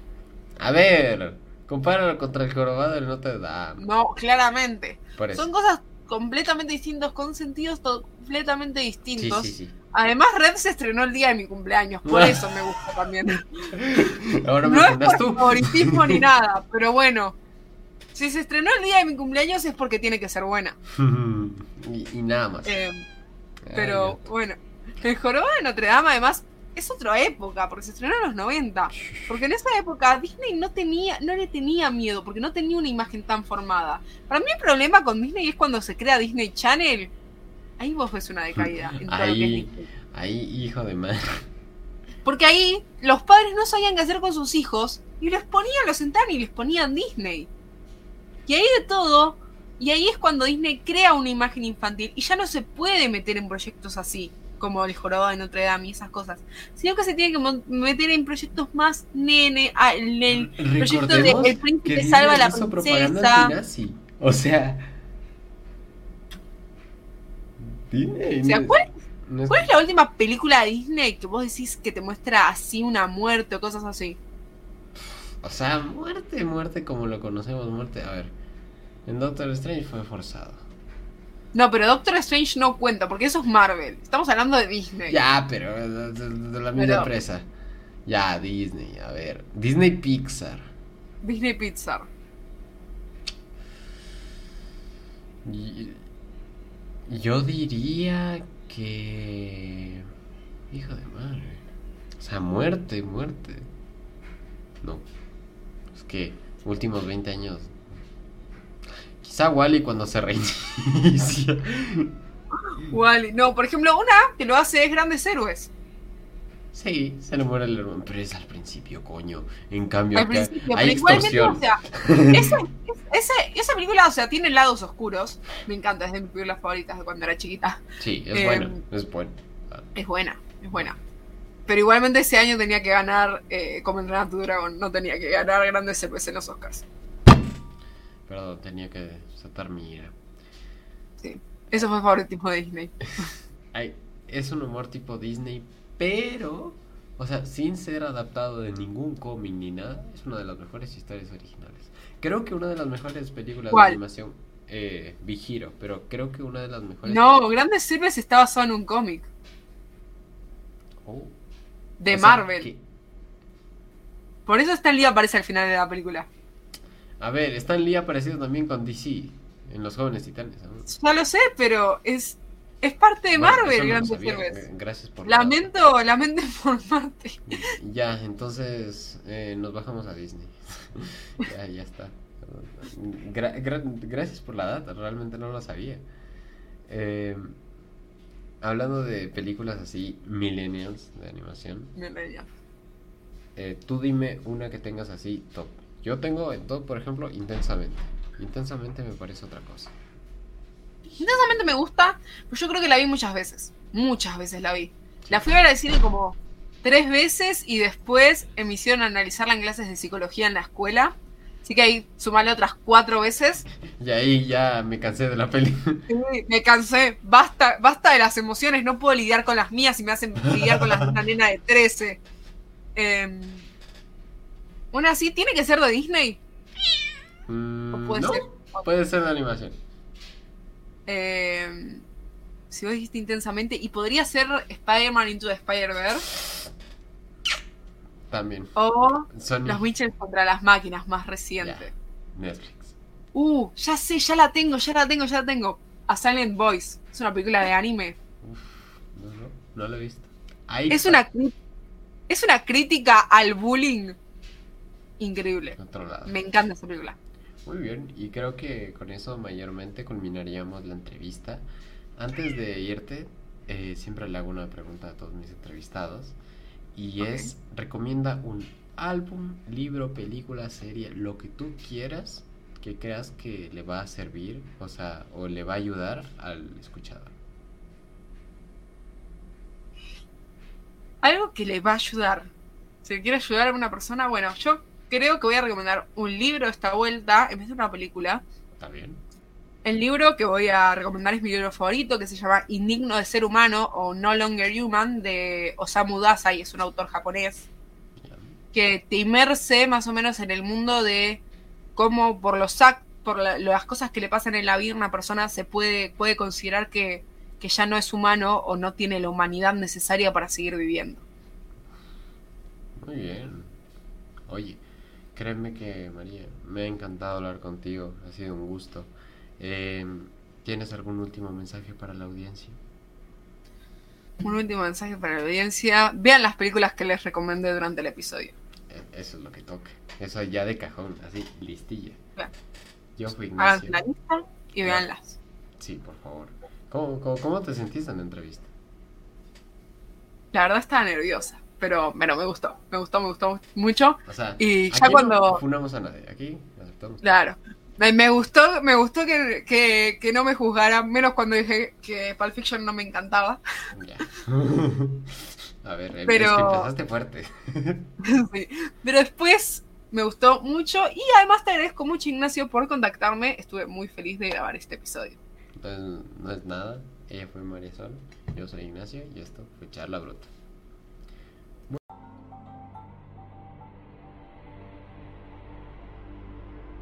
A ver, compáralo contra el jorobado de Notre Dame. No, claramente. Son cosas completamente distintas, con sentidos completamente distintos. Sí, sí, sí. Además, Red se estrenó el día de mi cumpleaños, por eso me gusta también. Ahora me no es por tú. favoritismo ni nada, pero bueno. Si se estrenó el día de mi cumpleaños es porque tiene que ser buena. y, nada más. Eh, pero bueno, el jorobado de Notre Dame además es otra época, porque se estrenó en los 90. Porque en esa época Disney no tenía, no le tenía miedo, porque no tenía una imagen tan formada. Para mí el problema con Disney es cuando se crea Disney Channel. Ahí vos ves una decaída. ahí, ahí, hijo de madre. Porque ahí los padres no sabían qué hacer con sus hijos y les ponían, los sentaban y les ponían Disney. Y ahí de todo, y ahí es cuando Disney crea una imagen infantil y ya no se puede meter en proyectos así como el jorobado de Notre Dame y esas cosas, sino que se tiene que meter en proyectos más nene, ah, el, proyecto de El príncipe salva a la princesa. O sea, Disney. ¿cuál, es la última película de Disney que vos decís que te muestra así una muerte o cosas así? O sea, muerte, muerte como lo conocemos, muerte. A ver, en Doctor Strange fue forzado. No, pero Doctor Strange no cuenta, porque eso es Marvel. Estamos hablando de Disney. Ya, pero de, la misma empresa. Ya, Disney, a ver. Disney Pixar. Disney Pixar. Yo diría que. Hijo de madre. O sea, muerte, muerte. No. Es que últimos 20 años Quizá Wally cuando se reinicia. Wally. No, por ejemplo, una que lo hace es Grandes Héroes. Sí, se muere el hermano, pero es al principio, coño. En cambio, acá hay extorsión. O sea, esa, película, o sea, tiene lados oscuros. Me encanta, es de mis películas favoritas de cuando era chiquita. Sí, es buena, em, es buena. Es buena, es buena. Pero igualmente ese año tenía que ganar eh, como entrenar tu dragón, no tenía que ganar grandes héroes en los Oscars. Perdón, tenía que saltar mi ira. Sí, eso fue favoritismo de Disney. es un humor tipo Disney, pero, o sea, sin ser adaptado de ningún cómic ni nada, es una de las mejores historias originales. Creo que una de las mejores películas de animación, eh, Vigiro, pero creo que una de las mejores. No, Grandes Héroes está basado en un cómic. Oh. De Marvel. Por eso Stan Lee aparece al final de la película. A ver, Stan Lee ha aparecido también con DC en Los Jóvenes Titanes. ¿no? lo sé, pero es, es parte de Marvel, Grandes Héroes. Gracias por Lamento, lamento informarte. Ya, entonces eh, nos bajamos a Disney. ya, ya está. gracias por la data, realmente no lo sabía. Eh, hablando de películas así, millennials de animación. Millennials. Eh, tú dime una que tengas así top. Yo tengo en todo, por ejemplo, intensamente. Intensamente me parece otra cosa. Intensamente me gusta, pero yo creo que la vi muchas veces. Muchas veces la vi. La fui a ver al cine como tres veces y después me hicieron analizarla en clases de psicología en la escuela. Así que ahí sumale otras cuatro veces. Y ahí ya me cansé de la peli. Sí, me cansé. Basta, basta de las emociones. No puedo lidiar con las mías y me hacen lidiar con las de una nena de 13. Eh, una así tiene que ser de Disney. Mm, puede ser? Puede ser de animación. Eh, si vos dijiste intensamente. Y podría ser Spider-Man Into the Spider-Verse. También. O Los Witches contra las máquinas, más reciente. Netflix. Uh, ya sé, ya la tengo, ya la tengo, ya la tengo. A Silent Voice. Es una película de anime. Uf, no, no, no lo he visto. es una, es una crítica al bullying increíble. Me encanta esa película. Muy bien, y creo que con eso mayormente culminaríamos la entrevista. antes de irte, eh, siempre le hago una pregunta a todos mis entrevistados. Y es, recomienda un álbum, libro, película, serie, lo que tú quieras que creas que le va a servir, o sea, o le va a ayudar al escuchador. Algo que le va a ayudar. Si quiere ayudar a una persona, bueno, yo creo que voy a recomendar un libro esta vuelta en vez de una película. ¿Está bien? El libro que voy a recomendar es mi libro favorito, que se llama Indigno de ser humano o No Longer Human, de Osamu Dazai, es un autor japonés, que te inmerse más o menos en el mundo de cómo por los act por la- las cosas que le pasan en la vida una persona se puede, puede considerar que, que ya no es humano o no tiene la humanidad necesaria para seguir viviendo. Muy bien. Oye, créeme que María, me ha encantado hablar contigo, ha sido un gusto. Eh, ¿Tienes algún último mensaje para la audiencia? Un último mensaje para la audiencia. Vean las películas que les recomendé durante el episodio. Eh, Eso es lo que toca. Eso ya de cajón, así, listilla. Claro. Yo fui Hagan Ignacio. la lista y Claro. veanlas. Sí, por favor. ¿Cómo, cómo, cómo te sentiste en la entrevista? La verdad estaba nerviosa, pero, pero me gustó. Me gustó, me gustó mucho. O sea, Y aquí ya no cuando- funamos a nadie, aquí aceptamos. Claro. Me, me gustó, me gustó que, que, que no me juzgaran, menos cuando dije que Pulp Fiction no me encantaba. Ya. a ver, Pero- es que empezaste fuerte. Sí. Pero después me gustó mucho y además te agradezco mucho Ignacio por contactarme. Estuve muy feliz de grabar este episodio. Entonces, no es nada. Ella fue María Sol, yo soy Ignacio y esto fue Charla Bruta.